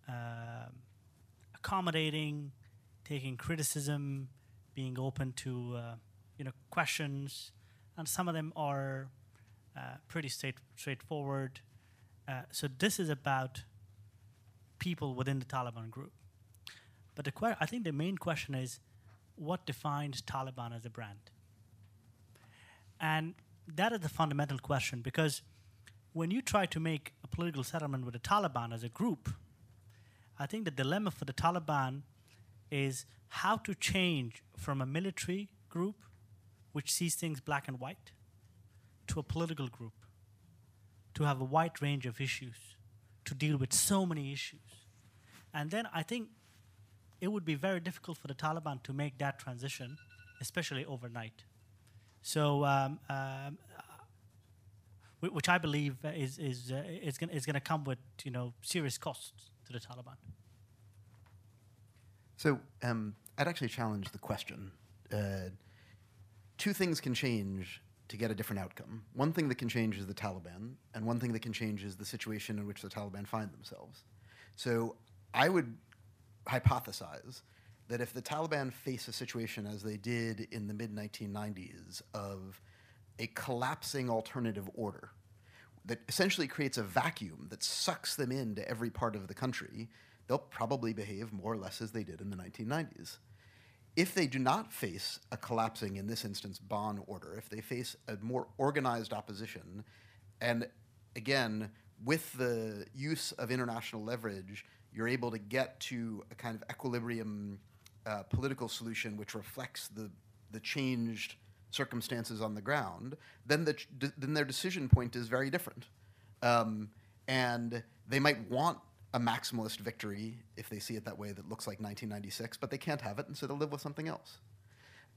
uh, accommodating, taking criticism, being open to, uh, you know, questions, and some of them are uh, pretty straight, straightforward. Uh, so this is about people within the Taliban group. But the que- I think the main question is what defines Taliban as a brand? And that is the fundamental question because when you try to make a political settlement with the Taliban as a group, I think the dilemma for the Taliban is how to change from a military group which sees things black and white to a political group to have a wide range of issues to deal with so many issues. And then I think it would be very difficult for the Taliban to make that transition, especially overnight. So, um, um, which I believe is is uh, is going is going to come with you know serious costs to the Taliban. So um, I'd actually challenge the question. Uh, two things can change to get a different outcome. One thing that can change is the Taliban, and one thing that can change is the situation in which the Taliban find themselves. So I would hypothesize that if the Taliban face a situation as they did in the mid 1990s of a collapsing alternative order that essentially creates a vacuum that sucks them into every part of the country, they'll probably behave more or less as they did in the 1990s. If they do not face a collapsing, in this instance, Bonn order, if they face a more organized opposition, and again, with the use of international leverage, you're able to get to a kind of equilibrium uh, political solution which reflects the, the changed circumstances on the ground, then, the, then their decision point is very different. Um, and they might want a maximalist victory if they see it that way that looks like 1996, but they can't have it, and so they'll live with something else.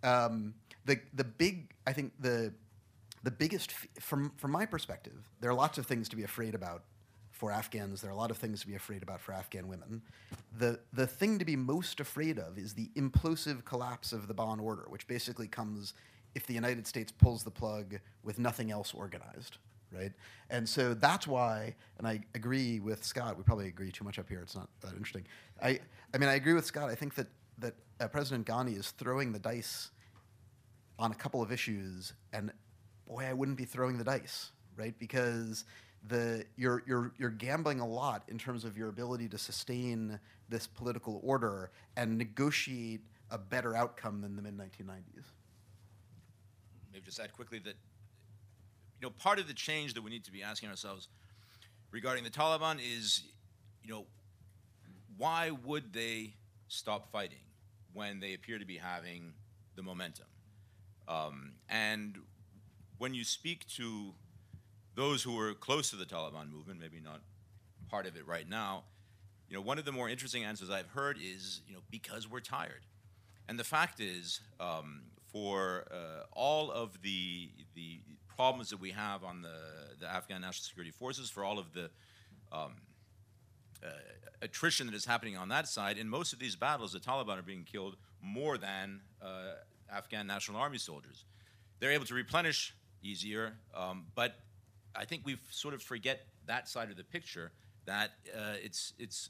Um, the, the big, I think, the, the biggest, from, from my perspective, there are lots of things to be afraid about for Afghans. There are a lot of things to be afraid about for Afghan women. The, the thing to be most afraid of is the implosive collapse of the Bonn Order, which basically comes if the United States pulls the plug with nothing else organized, right? And so that's why, and I agree with Scott, we probably agree too much up here, it's not that interesting. I, I mean, I agree with Scott. I think that, that uh, President Ghani is throwing the dice on a couple of issues, and boy, I wouldn't be throwing the dice, right? Because the you're you're you're gambling a lot in terms of your ability to sustain this political order and negotiate a better outcome than the mid 1990s. Maybe just add quickly that you know part of the change that we need to be asking ourselves regarding the Taliban is you know why would they stop fighting when they appear to be having the momentum? Um, and when you speak to those who were close to the Taliban movement, maybe not part of it right now, you know, one of the more interesting answers I've heard is, you know, because we're tired. And the fact is, um, for uh, all of the the problems that we have on the, the Afghan National Security Forces, for all of the um, uh, attrition that is happening on that side, in most of these battles, the Taliban are being killed more than uh, Afghan National Army soldiers. They're able to replenish easier, um, but I think we sort of forget that side of the picture that uh, it's it's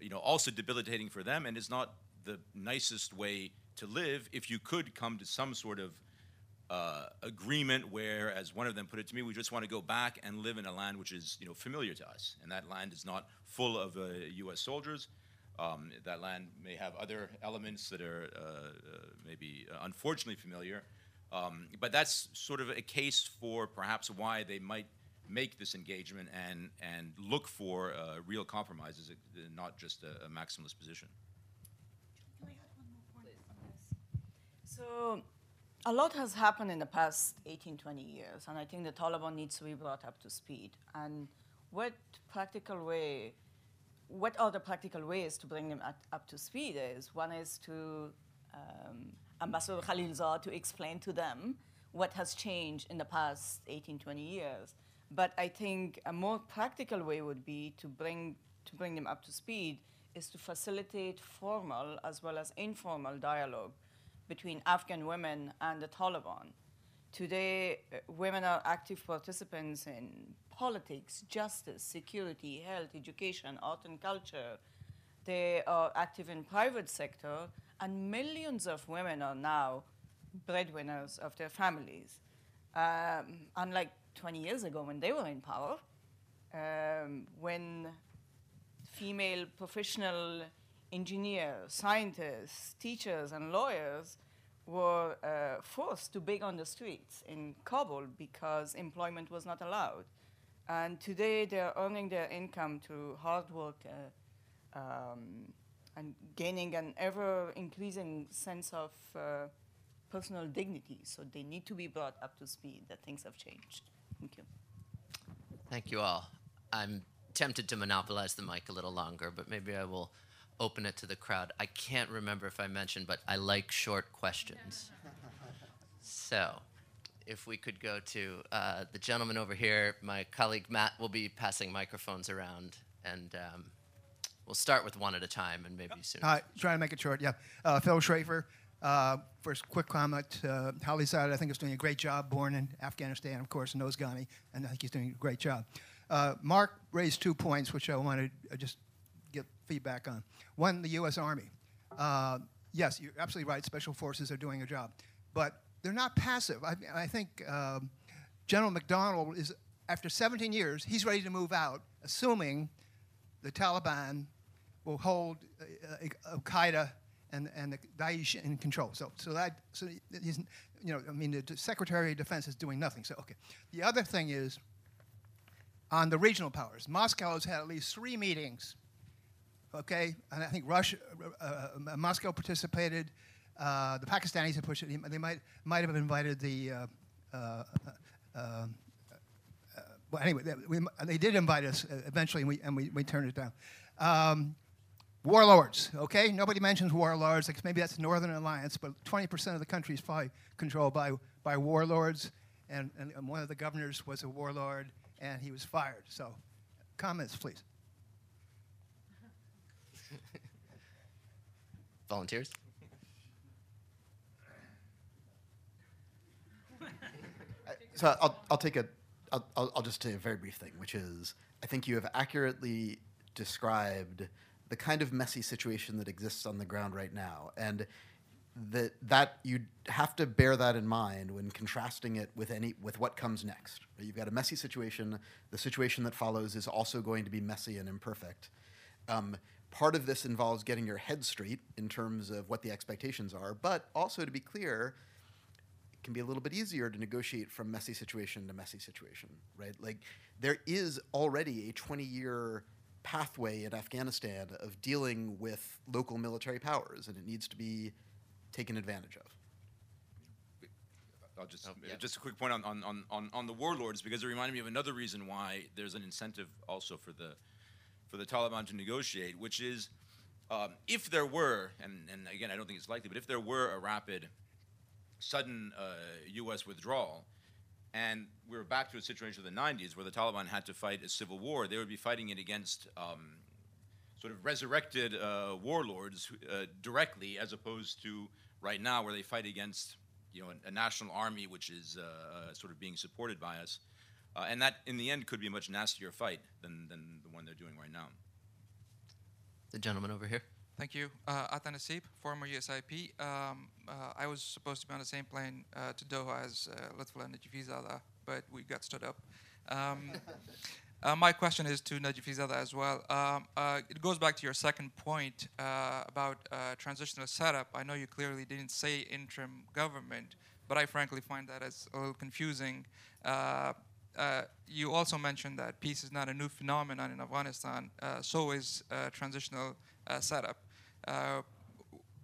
you know also debilitating for them and is not the nicest way to live if you could come to some sort of uh, agreement where, as one of them put it to me, we just want to go back and live in a land which is you know familiar to us, and that land is not full of uh, U.S. soldiers. Um, that land may have other elements that are uh, uh, maybe uh, unfortunately familiar, um, but that's sort of a case for perhaps why they might make this engagement and and look for uh, real compromises, uh, not just a, a maximalist position. So, a lot has happened in the past 18, 20 years, and I think the Taliban needs to be brought up to speed. And what practical way, what are the practical ways to bring them at, up to speed is one is to um, Ambassador Khalilzad to explain to them what has changed in the past 18, 20 years. But I think a more practical way would be to bring, to bring them up to speed is to facilitate formal as well as informal dialogue between Afghan women and the Taliban. Today, uh, women are active participants in politics, justice, security, health, education, art and culture. They are active in private sector, and millions of women are now breadwinners of their families. Um, unlike 20 years ago when they were in power, um, when female professional engineers, scientists, teachers, and lawyers were uh, forced to beg on the streets in Kabul because employment was not allowed. And today they're earning their income through hard work uh, um, and gaining an ever increasing sense of uh, personal dignity. So they need to be brought up to speed that things have changed. Thank you. Thank you all. I'm tempted to monopolize the mic a little longer, but maybe I will open it to the crowd. I can't remember if I mentioned, but I like short questions. <laughs> so, if we could go to uh, the gentleman over here, my colleague Matt will be passing microphones around, and um, we'll start with one at a time, and maybe soon. Hi, trying to make it short. Yeah, uh, Phil Schrafer. Uh, first, quick comment. Uh, Khalilzad, I think, is doing a great job. Born in Afghanistan, of course, knows Ghani, and I think he's doing a great job. Uh, Mark raised two points, which I wanted to just get feedback on. One, the U.S. Army. Uh, yes, you're absolutely right. Special forces are doing a job, but they're not passive. I, I think um, General McDonald is, after 17 years, he's ready to move out, assuming the Taliban will hold uh, Al Qaeda and, and the Daesh in control. So, so that, so he's, you know, I mean, the Secretary of Defense is doing nothing. So, okay. The other thing is on the regional powers. Moscow has had at least three meetings. Okay, and I think Russia, uh, uh, Moscow participated. Uh, the Pakistanis have pushed it. They might might have invited the. Uh, uh, uh, well, anyway, they, we, they, did invite us eventually, and we and we, we turned it down. Um, warlords, okay? Nobody mentions warlords. Like maybe that's the Northern Alliance, but 20% of the country is probably controlled by, by warlords. And, and, and, one of the governors was a warlord, and he was fired. So comments, please. <laughs> Volunteers? <laughs> So I'll, I'll take a, I'll, I'll I'll just say a very brief thing, which is I think you have accurately described the kind of messy situation that exists on the ground right now, and that that you have to bear that in mind when contrasting it with any with what comes next. You've got a messy situation. The situation that follows is also going to be messy and imperfect. Um, part of this involves getting your head straight in terms of what the expectations are, but also to be clear, it can be a little bit easier to negotiate from messy situation to messy situation, right? Like there is already a 20 year pathway in Afghanistan of dealing with local military powers, and it needs to be taken advantage of. I'll just Oh, yeah. just a quick point on, on, on, on, on the warlords because it reminded me of another reason why there's an incentive also for the for the Taliban to negotiate, which is um, if there were, and, and again I don't think it's likely, but if there were a rapid, sudden uh, U.S. withdrawal, and we were back to a situation of the 90s where the Taliban had to fight a civil war, they would be fighting it against um, sort of resurrected uh, warlords uh, directly, as opposed to right now where they fight against you know a, national army which is uh, uh, sort of being supported by us, uh, and that in the end could be a much nastier fight than than the one they're doing right now. The gentleman over here. Thank you. Uh, Atan Nasib, former USIP. Um, uh, I was supposed to be on the same plane uh, to Doha as uh, Lutfullah Najafizada, but we got stood up. Um, <laughs> uh, my question is to Najafizada as well. Um, uh, it goes back to your second point uh, about uh, transitional setup. I know you clearly didn't say interim government, but I frankly find that as a little confusing. Uh, you also mentioned that peace is not a new phenomenon in Afghanistan. Uh, so is uh, transitional setup. Uh,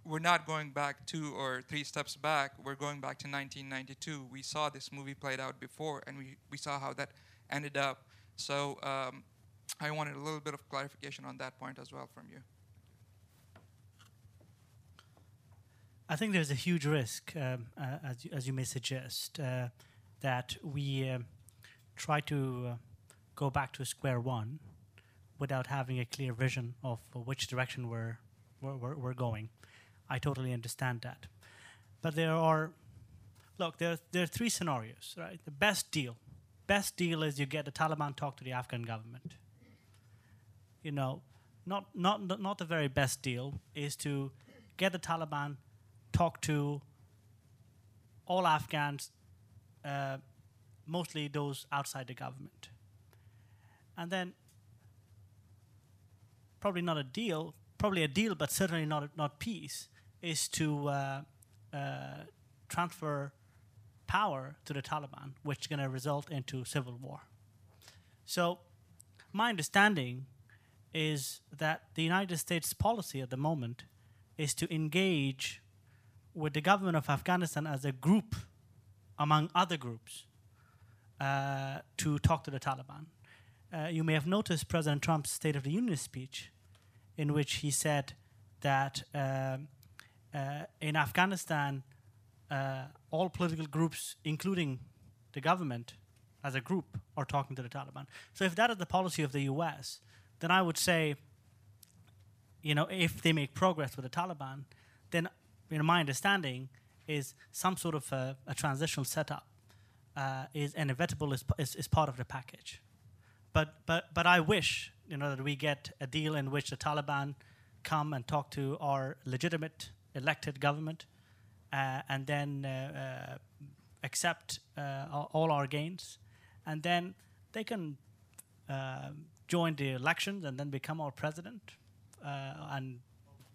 we're not going back two or three steps back. We're going back to 1992. We saw this movie played out before, and we, we saw how that ended up. So um, I wanted a little bit of clarification on that point as well from you. I think there's a huge risk, um, uh, as, you, as you may suggest, uh, that we um try to uh, go back to square one without having a clear vision of uh, which direction we're, we're, we're, going. I totally understand that. But there are, look, there, there are three scenarios, right? The best deal. Best deal is you get the Taliban talk to the Afghan government. You know, not, not not the very best deal is to get the Taliban talk to all Afghans, uh, mostly those outside the government. And then, probably not a deal, probably a deal, but certainly not, not peace, is to uh, uh, transfer power to the Taliban, which is going to result into civil war. So, my understanding is that the United States policy at the moment is to engage with the government of Afghanistan as a group among other groups uh, to talk to the Taliban. Uh, you may have noticed President Trump's State of the Union speech, in which he said that um, uh, in Afghanistan, uh, all political groups, including the government as a group, are talking to the Taliban. So, if that is the policy of the US, then I would say, you know, if they make progress with the Taliban, then you know, my understanding is some sort of a, a transitional setup uh, is inevitable is, is, is part of the package. But, but, but I wish you know, that we get a deal in which the Taliban come and talk to our legitimate elected government uh, and then uh, uh, accept uh, all- our gains. And then they can uh, join the elections and then become our president uh, and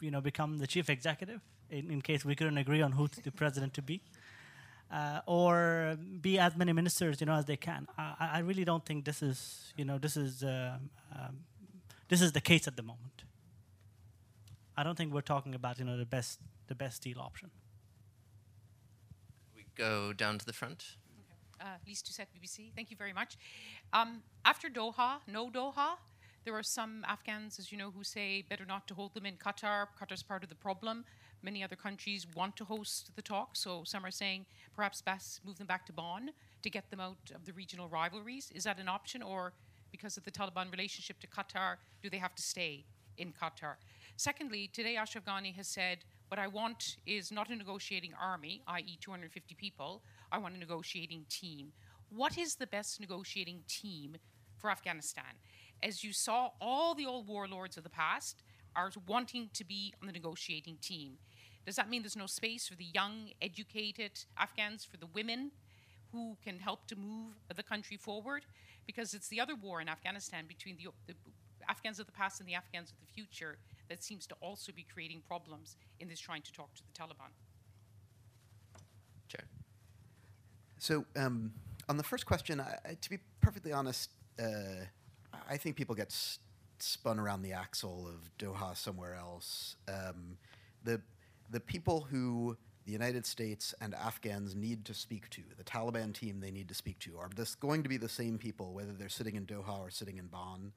you know become the chief executive in, in case we couldn't agree on who the president to be uh, or be as many ministers you know as they can I, I- I really don't think this is you know this is uh, um, this is the case at the moment I don't think we're talking about you know the best the best deal option We go down to the front. uh, Lyse Doucet, BBC. Thank you very much. Um, after Doha, no Doha, there are some Afghans, as you know, who say better not to hold them in Qatar. Qatar's part of the problem. Many other countries want to host the talks, so some are saying perhaps best move them back to Bonn to get them out of the regional rivalries. Is that an option, or because of the Taliban relationship to Qatar? Do they have to stay in Qatar? Secondly, today Ashraf Ghani has said, what I want is not a negotiating army, i.e., 250 people. I want a negotiating team. What is the best negotiating team for Afghanistan? As you saw, all the old warlords of the past are wanting to be on the negotiating team. Does that mean there's no space for the young, educated Afghans, for the women who can help to move the country forward? Because it's the other war in Afghanistan between the, the Afghans of the past and the Afghans of the future that seems to also be creating problems in this trying to talk to the Taliban. Chair. So, um, on the first question, I, I, to be perfectly honest, uh, I think people get s- spun around the axle of Doha somewhere else. Um, the the people who the United States and Afghans need to speak to, the Taliban team they need to speak to, are this going to be the same people, whether they're sitting in Doha or sitting in Bonn?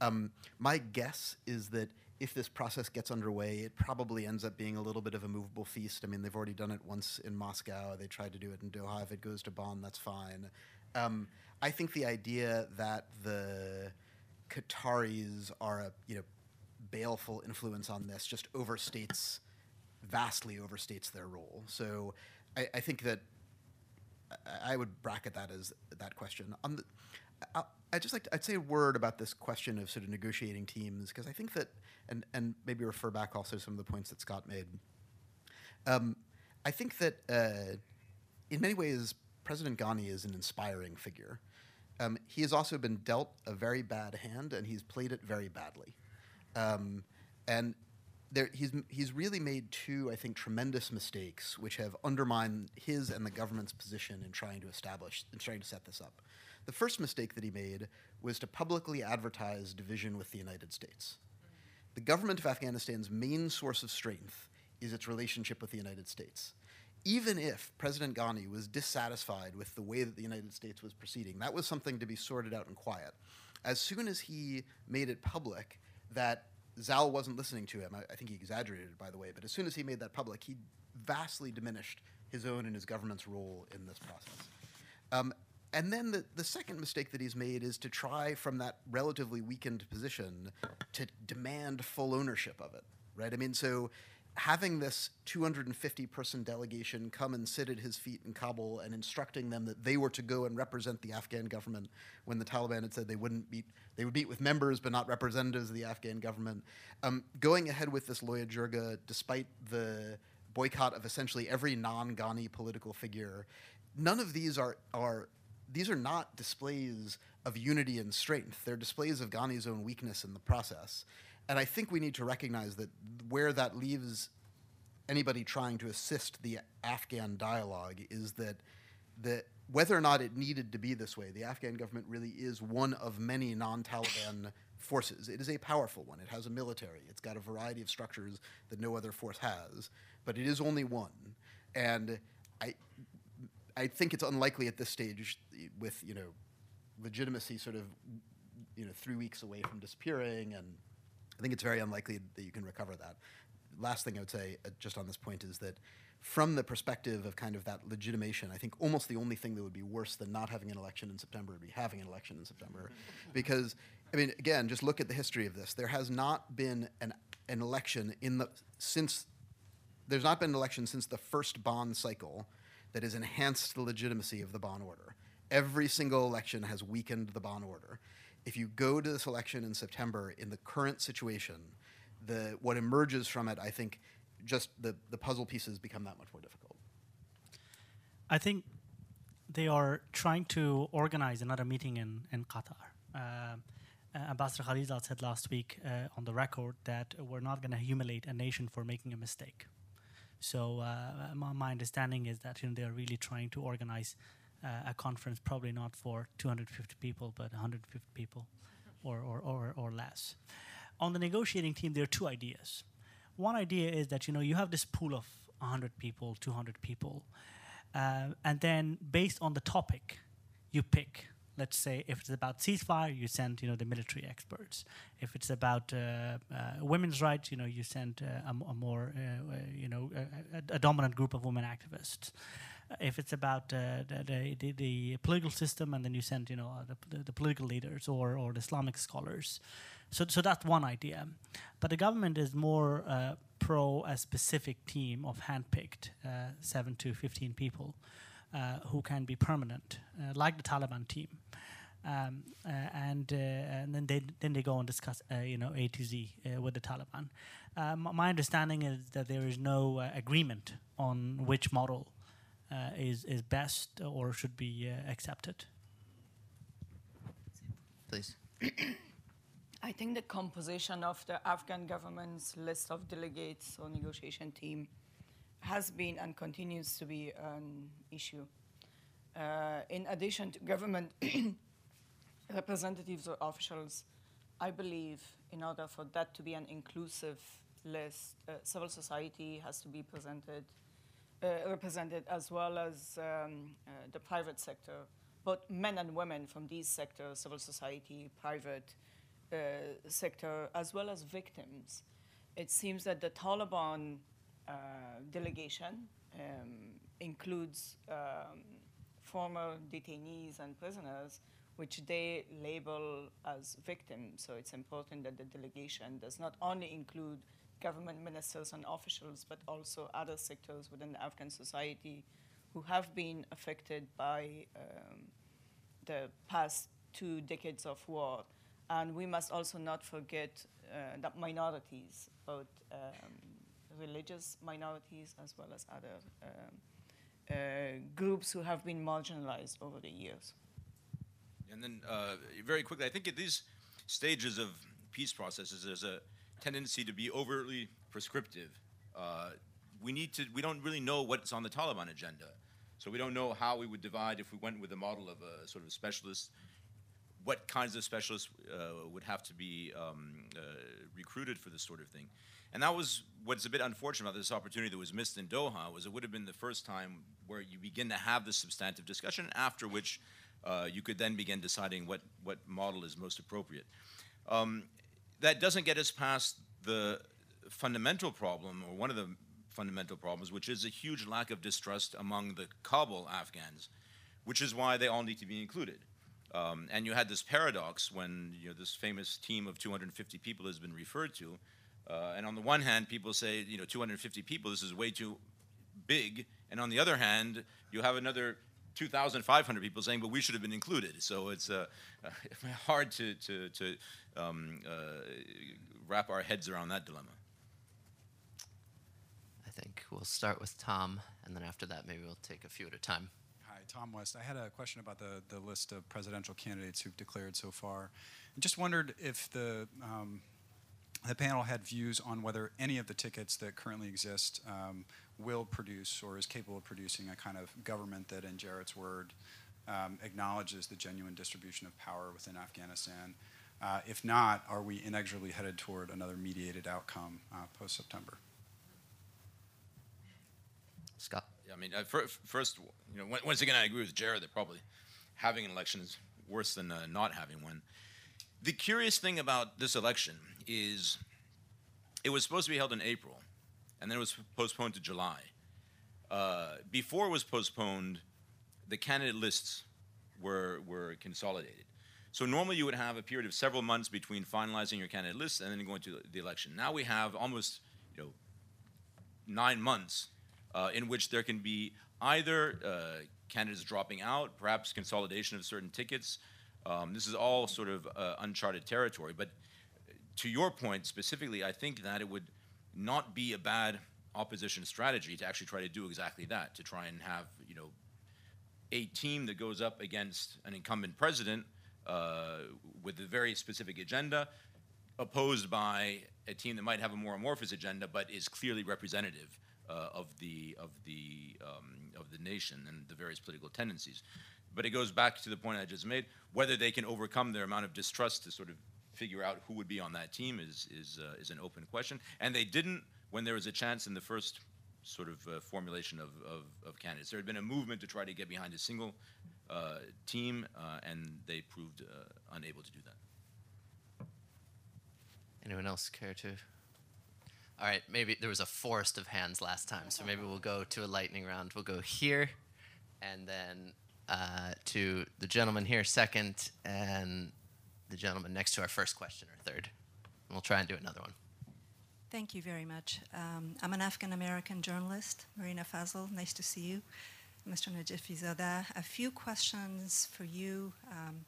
Um, my guess is that if this process gets underway, it probably ends up being a little bit of a movable feast. I mean, they've already done it once in Moscow. They tried to do it in Doha. If it goes to Bonn, that's fine. Um, I think the idea that the Qataris are a you know baleful influence on this just overstates vastly overstates their role. So I, I think that I, would bracket that as that question. On the, I, I just like to, I'd say a word about this question of sort of negotiating teams because I think that and and maybe refer back also to some of the points that Scott made. Um, I think that uh, in many ways President Ghani is an inspiring figure. Um, he has also been dealt a very bad hand, and he's played it very badly. Um, and there, he's he's really made two, I think, tremendous mistakes, which have undermined his and the government's position in trying to establish, in trying to set this up. The first mistake that he made was to publicly advertise division with the United States. The government of Afghanistan's main source of strength is its relationship with the United States. Even if President Ghani was dissatisfied with the way that the United States was proceeding, that was something to be sorted out in quiet. As soon as he made it public that Zal wasn't listening to him. I, I, think he exaggerated, by the way, but as soon as he made that public, he vastly diminished his own and his government's role in this process. Um, and then the, the second mistake that he's made is to try from that relatively weakened position to demand full ownership of it, right? I mean, so having this 250 person delegation come and sit at his feet in Kabul and instructing them that they were to go and represent the Afghan government when the Taliban had said they wouldn't meet, they would meet with members but not representatives of the Afghan government. Um, going ahead with this Loya Jirga, despite the boycott of essentially every non Ghani political figure, none of these are, are these are not displays of unity and strength. They're displays of Ghani's own weakness in the process. And I think we need to recognize that where that leaves anybody trying to assist the Afghan dialogue is that the, whether or not it needed to be this way, the Afghan government really is one of many non Taliban forces. It is a powerful one. It has a military. It's got a variety of structures that no other force has, but it is only one. And I, I think it's unlikely at this stage, with you know, legitimacy sort of, you know, three weeks away from disappearing and I think it's very unlikely that you can recover that. Last thing I would say, uh, just on this point, is that from the perspective of kind of that legitimation, I think almost the only thing that would be worse than not having an election in September would be having an election in September. <laughs> because, I mean, again, just look at the history of this. There has not been an, an election in the, since, there's not been an election since the first Bonn cycle that has enhanced the legitimacy of the Bonn order. Every single election has weakened the Bonn order if you go to this election in September in the current situation, the what emerges from it, I think, just the, the puzzle pieces become that much more difficult. I think they are trying to organize another meeting in, in Qatar. Uh, uh, Ambassador Khalilzad said last week uh, on the record that we're not going to humiliate a nation for making a mistake. So uh, my, my, understanding is that you know, they are really trying to organize a conference probably not for 250 people, but 150 people or, or, or, or less. On the negotiating team, there are two ideas. One idea is that you know you have this pool of 100 people, 200 people, uh, and then based on the topic, you pick. Let's say if it's about ceasefire, you send you know the military experts. If it's about uh, uh, women's rights, you know you send uh, a, a, more uh, uh, you know a, a, dominant group of women activists. If it's about uh, the, the, the, political system, and then you send you know uh, the, the, political leaders or, or the Islamic scholars. So, so that's one idea. But the government is more uh, pro a specific team of handpicked uh, seven to 15 people uh, who can be permanent, uh, like the Taliban team. Um, uh, and, uh, and then they then they go and discuss uh, you know A to Z with the Taliban. my understanding is that there is no agreement on which model is is best or should be accepted. Please. <coughs> I think the composition of the Afghan government's list of delegates or negotiation team has been and continues to be an issue. Uh, in addition to government <coughs> representatives or officials, I believe in order for that to be an inclusive list, uh, civil society has to be presented, uh, represented as well as um, uh, the private sector, both men and women from these sectors, civil society, private uh, sector, as well as victims. It seems that the Taliban uh, delegation um, includes um, former detainees and prisoners which they label as victims. So it's important that the delegation does not only include government ministers and officials, but also other sectors within the Afghan society who have been affected by um, the past two decades of war. And we must also not forget uh, that minorities, both um, religious minorities as well as other um, uh, groups who have been marginalized over the years. And then, uh, very quickly, I think at these stages of peace processes, there's a tendency to be overtly prescriptive. Uh, we need to. We don't really know what's on the Taliban agenda, so we don't know how we would divide if we went with a model of a sort of specialist. What kinds of specialists uh, would have to be um, uh, recruited for this sort of thing, and that was what's a bit unfortunate about this opportunity that was missed in Doha was it would have been the first time where you begin to have this substantive discussion, after which uh, you could then begin deciding what, what model is most appropriate. Um, that doesn't get us past the fundamental problem, or one of the fundamental problems, which is a huge lack of distrust among the Kabul Afghans, which is why they all need to be included. Um, and you had this paradox when you know, this famous team of 250 people has been referred to. Uh, and on the one hand, people say, you know, 250 people, this is way too big. And on the other hand, you have another 2,500 people saying, but we should have been included. So it's uh, <laughs> hard to, to, to um, uh, wrap our heads around that dilemma. I think we'll start with Tom, and then after that, maybe we'll take a few at a time. Hi, Tom West. I had a question about the, the list of presidential candidates who've declared so far. I just wondered if the um, the panel had views on whether any of the tickets that currently exist um, will produce or is capable of producing a kind of government that, in Jarrett's word, um, acknowledges the genuine distribution of power within Afghanistan. Uh, if not, are we inexorably headed toward another mediated outcome uh, post September? Scott. Yeah, I mean, uh, first, you know, once again, I agree with Jarrett that probably having an election is worse than uh, not having one. The curious thing about this election is it was supposed to be held in April and then it was postponed to July. Uh, before it was postponed, the candidate lists were, were consolidated. So normally you would have a period of several months between finalizing your candidate list and then going to the election. Now we have almost you know, nine months uh, in which there can be either uh, candidates dropping out, perhaps consolidation of certain tickets. Um, this is all sort of uh, uncharted territory. But to your point specifically, I think that it would – not be a bad opposition strategy to actually try to do exactly that, to try and have, you know, a team that goes up against an incumbent president uh, with a very specific agenda, opposed by a team that might have a more amorphous agenda, but is clearly representative uh, of the of the um, of the nation and the various political tendencies. But it goes back to the point I just made: whether they can overcome their amount of distrust to sort of figure out who would be on that team is is uh, is an open question. And they didn't when there was a chance in the first sort of uh, formulation of, of, of, candidates. There had been a movement to try to get behind a single uh, team, uh, and they proved uh, unable to do that. Anyone else care to? All right, maybe there was a forest of hands last time, so maybe we'll go to a lightning round. We'll go here, and then uh, to the gentleman here second, and the gentleman next to our first questioner third. And we'll try and do another one. Thank you very much. Um, I'm an Afghan American journalist, Marina Fazl. Nice to see you. Mr. Najafizada, a few questions for you. Um,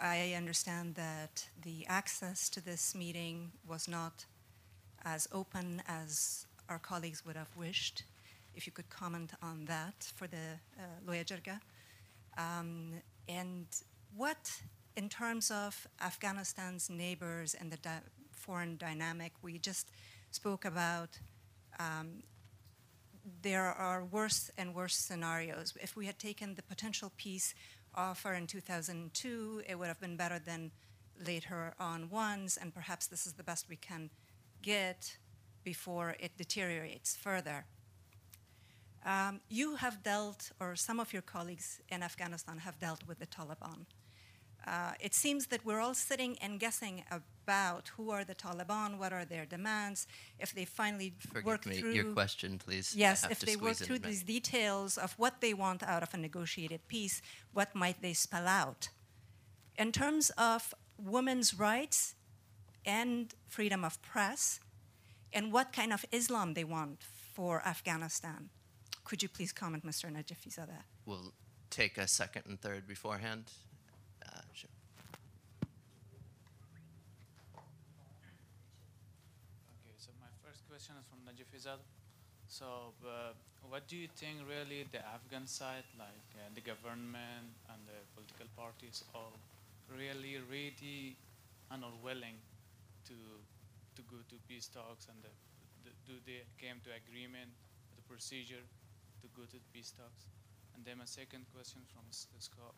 I understand that the access to this meeting was not as open as our colleagues would have wished. If you could comment on that for the uh, Loya Jirga. Um, and what, in terms of Afghanistan's neighbors and the di- foreign dynamic, we just spoke about um, there are worse and worse scenarios. If we had taken the potential peace offer in 2002, it would have been better than later on ones, and perhaps this is the best we can get before it deteriorates further. Um, you have dealt, or some of your colleagues in Afghanistan have dealt with the Taliban. Uh, it seems that we're all sitting and guessing about who are the Taliban, what are their demands, if they finally Forgive work me, through. your question, please. Yes, if they work through these details of what they want out of a negotiated peace, what might they spell out? In terms of women's rights and freedom of press, and what kind of Islam they want for Afghanistan. Could you please comment, Mr. Najafizada? We'll take a second and third beforehand. Sure. Okay, so my first question is from Najafizada. So, uh, what do you think really the Afghan side, like uh, the government and the political parties, are really ready and are willing to to go to peace talks and the, the, do they came to agreement the procedure to go to peace talks? And then my second question from Scott.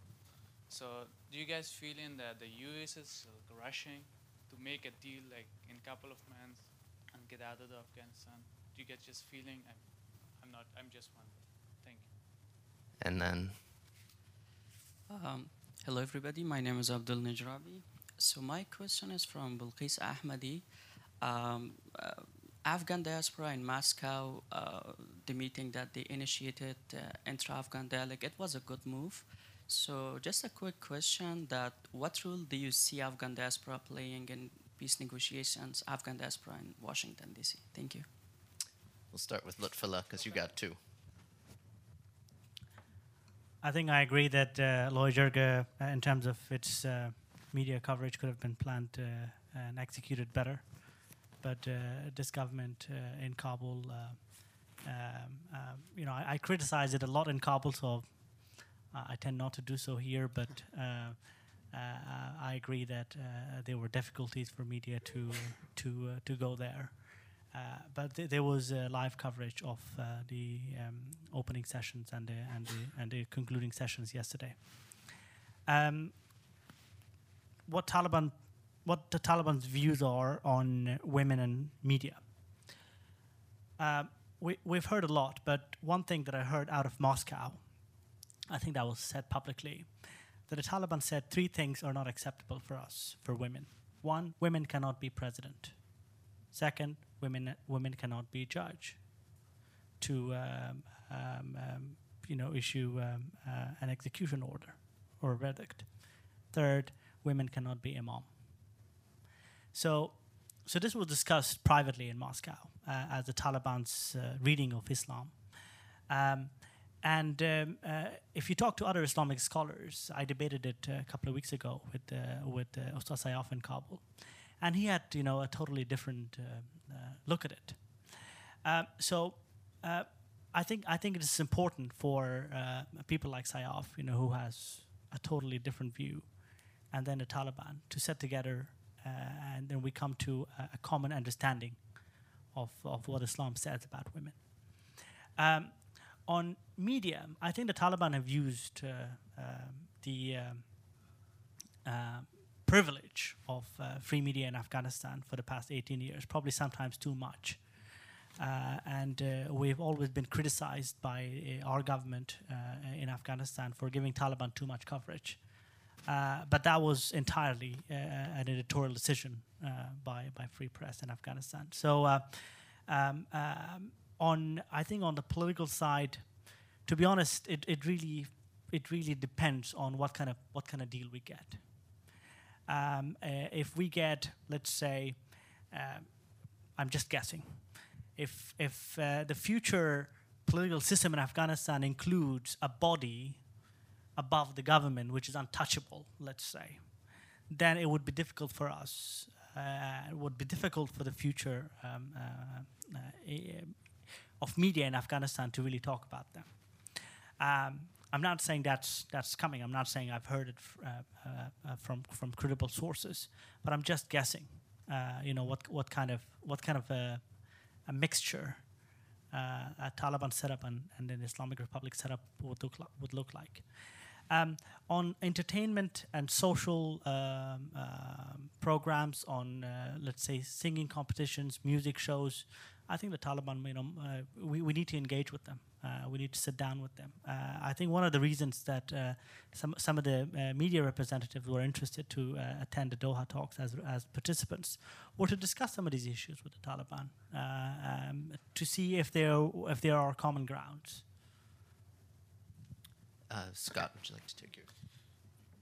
So, do you guys feeling that the U.S. is like, rushing to make a deal like in a couple of months and get out of Afghanistan? Do you get just feeling? I'm, I'm not. I'm just wondering. Thank you. And then Um, hello, everybody. My name is Abdul Najrabi. So my question is from Belquis Ahmadi. Um, uh, Afghan diaspora in Moscow, uh, the meeting that they initiated, uh, intra-Afghan dialogue, it was a good move. So just a quick question that what role do you see Afghan diaspora playing in peace negotiations, Afghan diaspora in Washington, D.C.? Thank you. we'll start with Lutfullah because you got two. I think I agree that uh, Loy Jirga, uh, in terms of its uh, media coverage, could have been planned uh, and executed better. But uh, this government uh, in Kabul, uh, um, um, you know, I, I criticize it a lot in Kabul, so I tend not to do so here. But uh, uh, I agree that uh, there were difficulties for media to to to go there. But th- there was live coverage of the um, opening sessions and the and the and the concluding sessions yesterday. Um, what Taliban, what the Taliban's views are on women and media. Uh, we we've heard a lot, but one thing that I heard out of Moscow, I think that was said publicly, that the Taliban said three things are not acceptable for us for women. One, women cannot be president. Second, women women cannot be judge. To um, um, um, you know issue um, uh, an execution order or verdict. Third, women cannot be imam. So, so this was discussed privately in Moscow uh, as the Taliban's uh, reading of Islam. Um, and um, uh, if you talk to other Islamic scholars, I debated it uh, a couple of weeks ago with uh, with uh, Ustaz Sayaf in Kabul, and he had you know a totally different uh, uh, look at it. Um, so uh, I think I think it is important for uh, people like Sayaf, you know, who has a totally different view, and then the Taliban to sit together, uh, and then we come to a, a common understanding of of what Islam says about women. Um, on media, I think the Taliban have used uh, um the um, uh, privilege of uh, free media in Afghanistan for the past 18 years, probably sometimes too much. Uh, and uh, we've always been criticized by uh, our government uh, in Afghanistan for giving Taliban too much coverage. But that was entirely an editorial decision by by Free Press in Afghanistan. So, um, um, on I think on the political side, to be honest, it, it really it really depends on what kind of what kind of deal we get. Um, uh, if we get, let's say, uh, I'm just guessing, if if uh, the future political system in Afghanistan includes a body above the government which is untouchable, let's say, then it would be difficult for us. Uh, it would be difficult for the future um, uh, uh, of media in Afghanistan to really talk about them. Um, I'm not saying that's that's coming. I'm not saying I've heard it uh, uh, uh, from from credible sources, but I'm just guessing. you know what what kind of what kind of a, a mixture a Taliban setup and, and an Islamic Republic setup would look li- would look like. Um, on entertainment and social um, uh, programs, on uh, let's say singing competitions, music shows, I think the Taliban, you know, uh, we, we need to engage with them. Uh, we need to sit down with them. Uh, I think one of the reasons that uh, some some of the uh, media representatives were interested to uh, attend the Doha talks as as participants were to discuss some of these issues with the Taliban um, to see if there if there are common grounds. Scott, would you like to take your?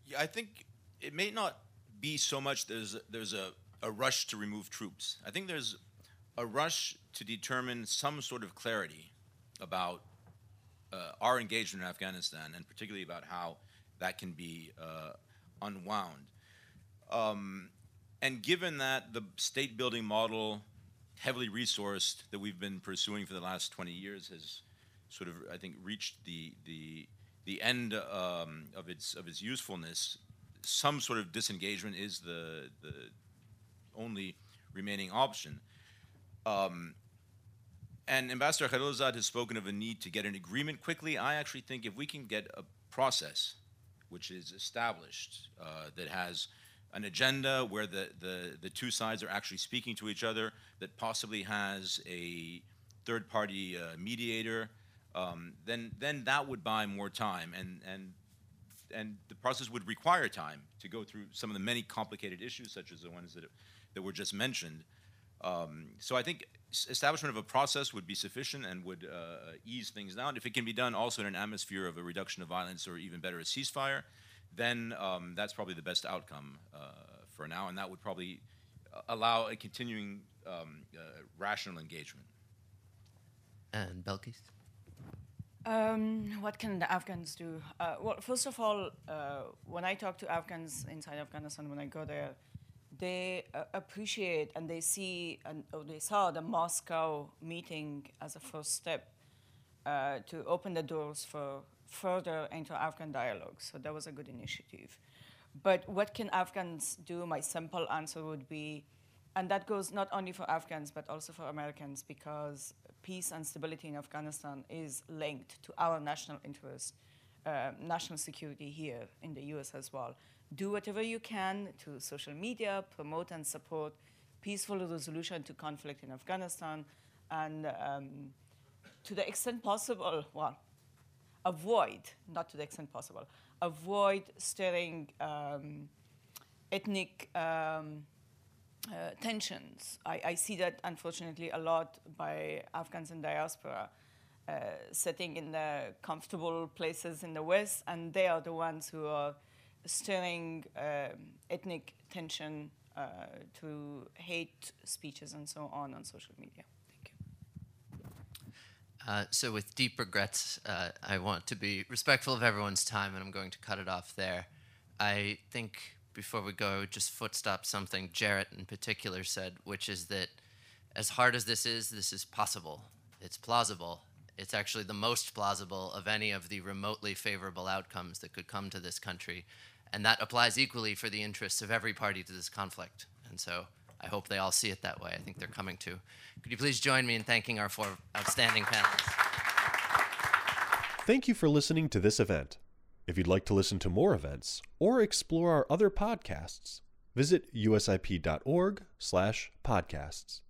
Yeah, I think it may not be so much there's there's a, a rush to remove troops. I think there's a rush to determine some sort of clarity about uh, our engagement in Afghanistan, and particularly about how that can be uh, unwound. Um, and given that the state building model, heavily resourced, that we've been pursuing for the last 20 years has sort of, I think, reached the, the, the end um, of, its, of its usefulness, some sort of disengagement is the, the only remaining option. Um, and Ambassador Khalilzad has spoken of a need to get an agreement quickly. I actually think if we can get a process which is established uh, that has an agenda where the, the, the two sides are actually speaking to each other, that possibly has a third party uh, mediator, um, then, then that would buy more time. And, and, and the process would require time to go through some of the many complicated issues, such as the ones that, that were just mentioned. Um, so I think establishment of a process would be sufficient and would uh, ease things down. If it can be done also in an atmosphere of a reduction of violence or even better, a ceasefire, then um, that's probably the best outcome uh, for now, and that would probably uh, allow a continuing um, uh, rational engagement. And Belquis? Um, what can the Afghans do? Uh, well, first of all, uh, when I talk to Afghans inside Afghanistan, when I go there, they uh, appreciate and they see and or they saw the Moscow meeting as a first step uh, to open the doors for further inter-Afghan dialogue. So that was a good initiative. But what can Afghans do? My simple answer would be, and that goes not only for Afghans but also for Americans, because peace and stability in Afghanistan is linked to our national interest, uh, national security here in the U.S. as well do whatever you can to social media, promote and support peaceful resolution to conflict in Afghanistan, and um, to the extent possible, well, avoid, not to the extent possible, avoid stirring um, ethnic um, uh, tensions. I, I, see that, unfortunately, a lot by Afghans in diaspora. Uh, sitting in the comfortable places in the West, and they are the ones who are stirring um, ethnic tension uh, to hate speeches and so on on social media. Thank you. Uh, so, with deep regrets, uh, I want to be respectful of everyone's time, and I'm going to cut it off there. I think before we go, just footstop something Jarrett in particular said, which is that as hard as this is, this is possible. It's plausible. It's actually the most plausible of any of the remotely favorable outcomes that could come to this country. And that applies equally for the interests of every party to this conflict. And so I hope they all see it that way. I think they're coming to. Could you please join me in thanking our four outstanding panelists? Thank you for listening to this event. If you'd like to listen to more events or explore our other podcasts, visit usip.org/podcasts.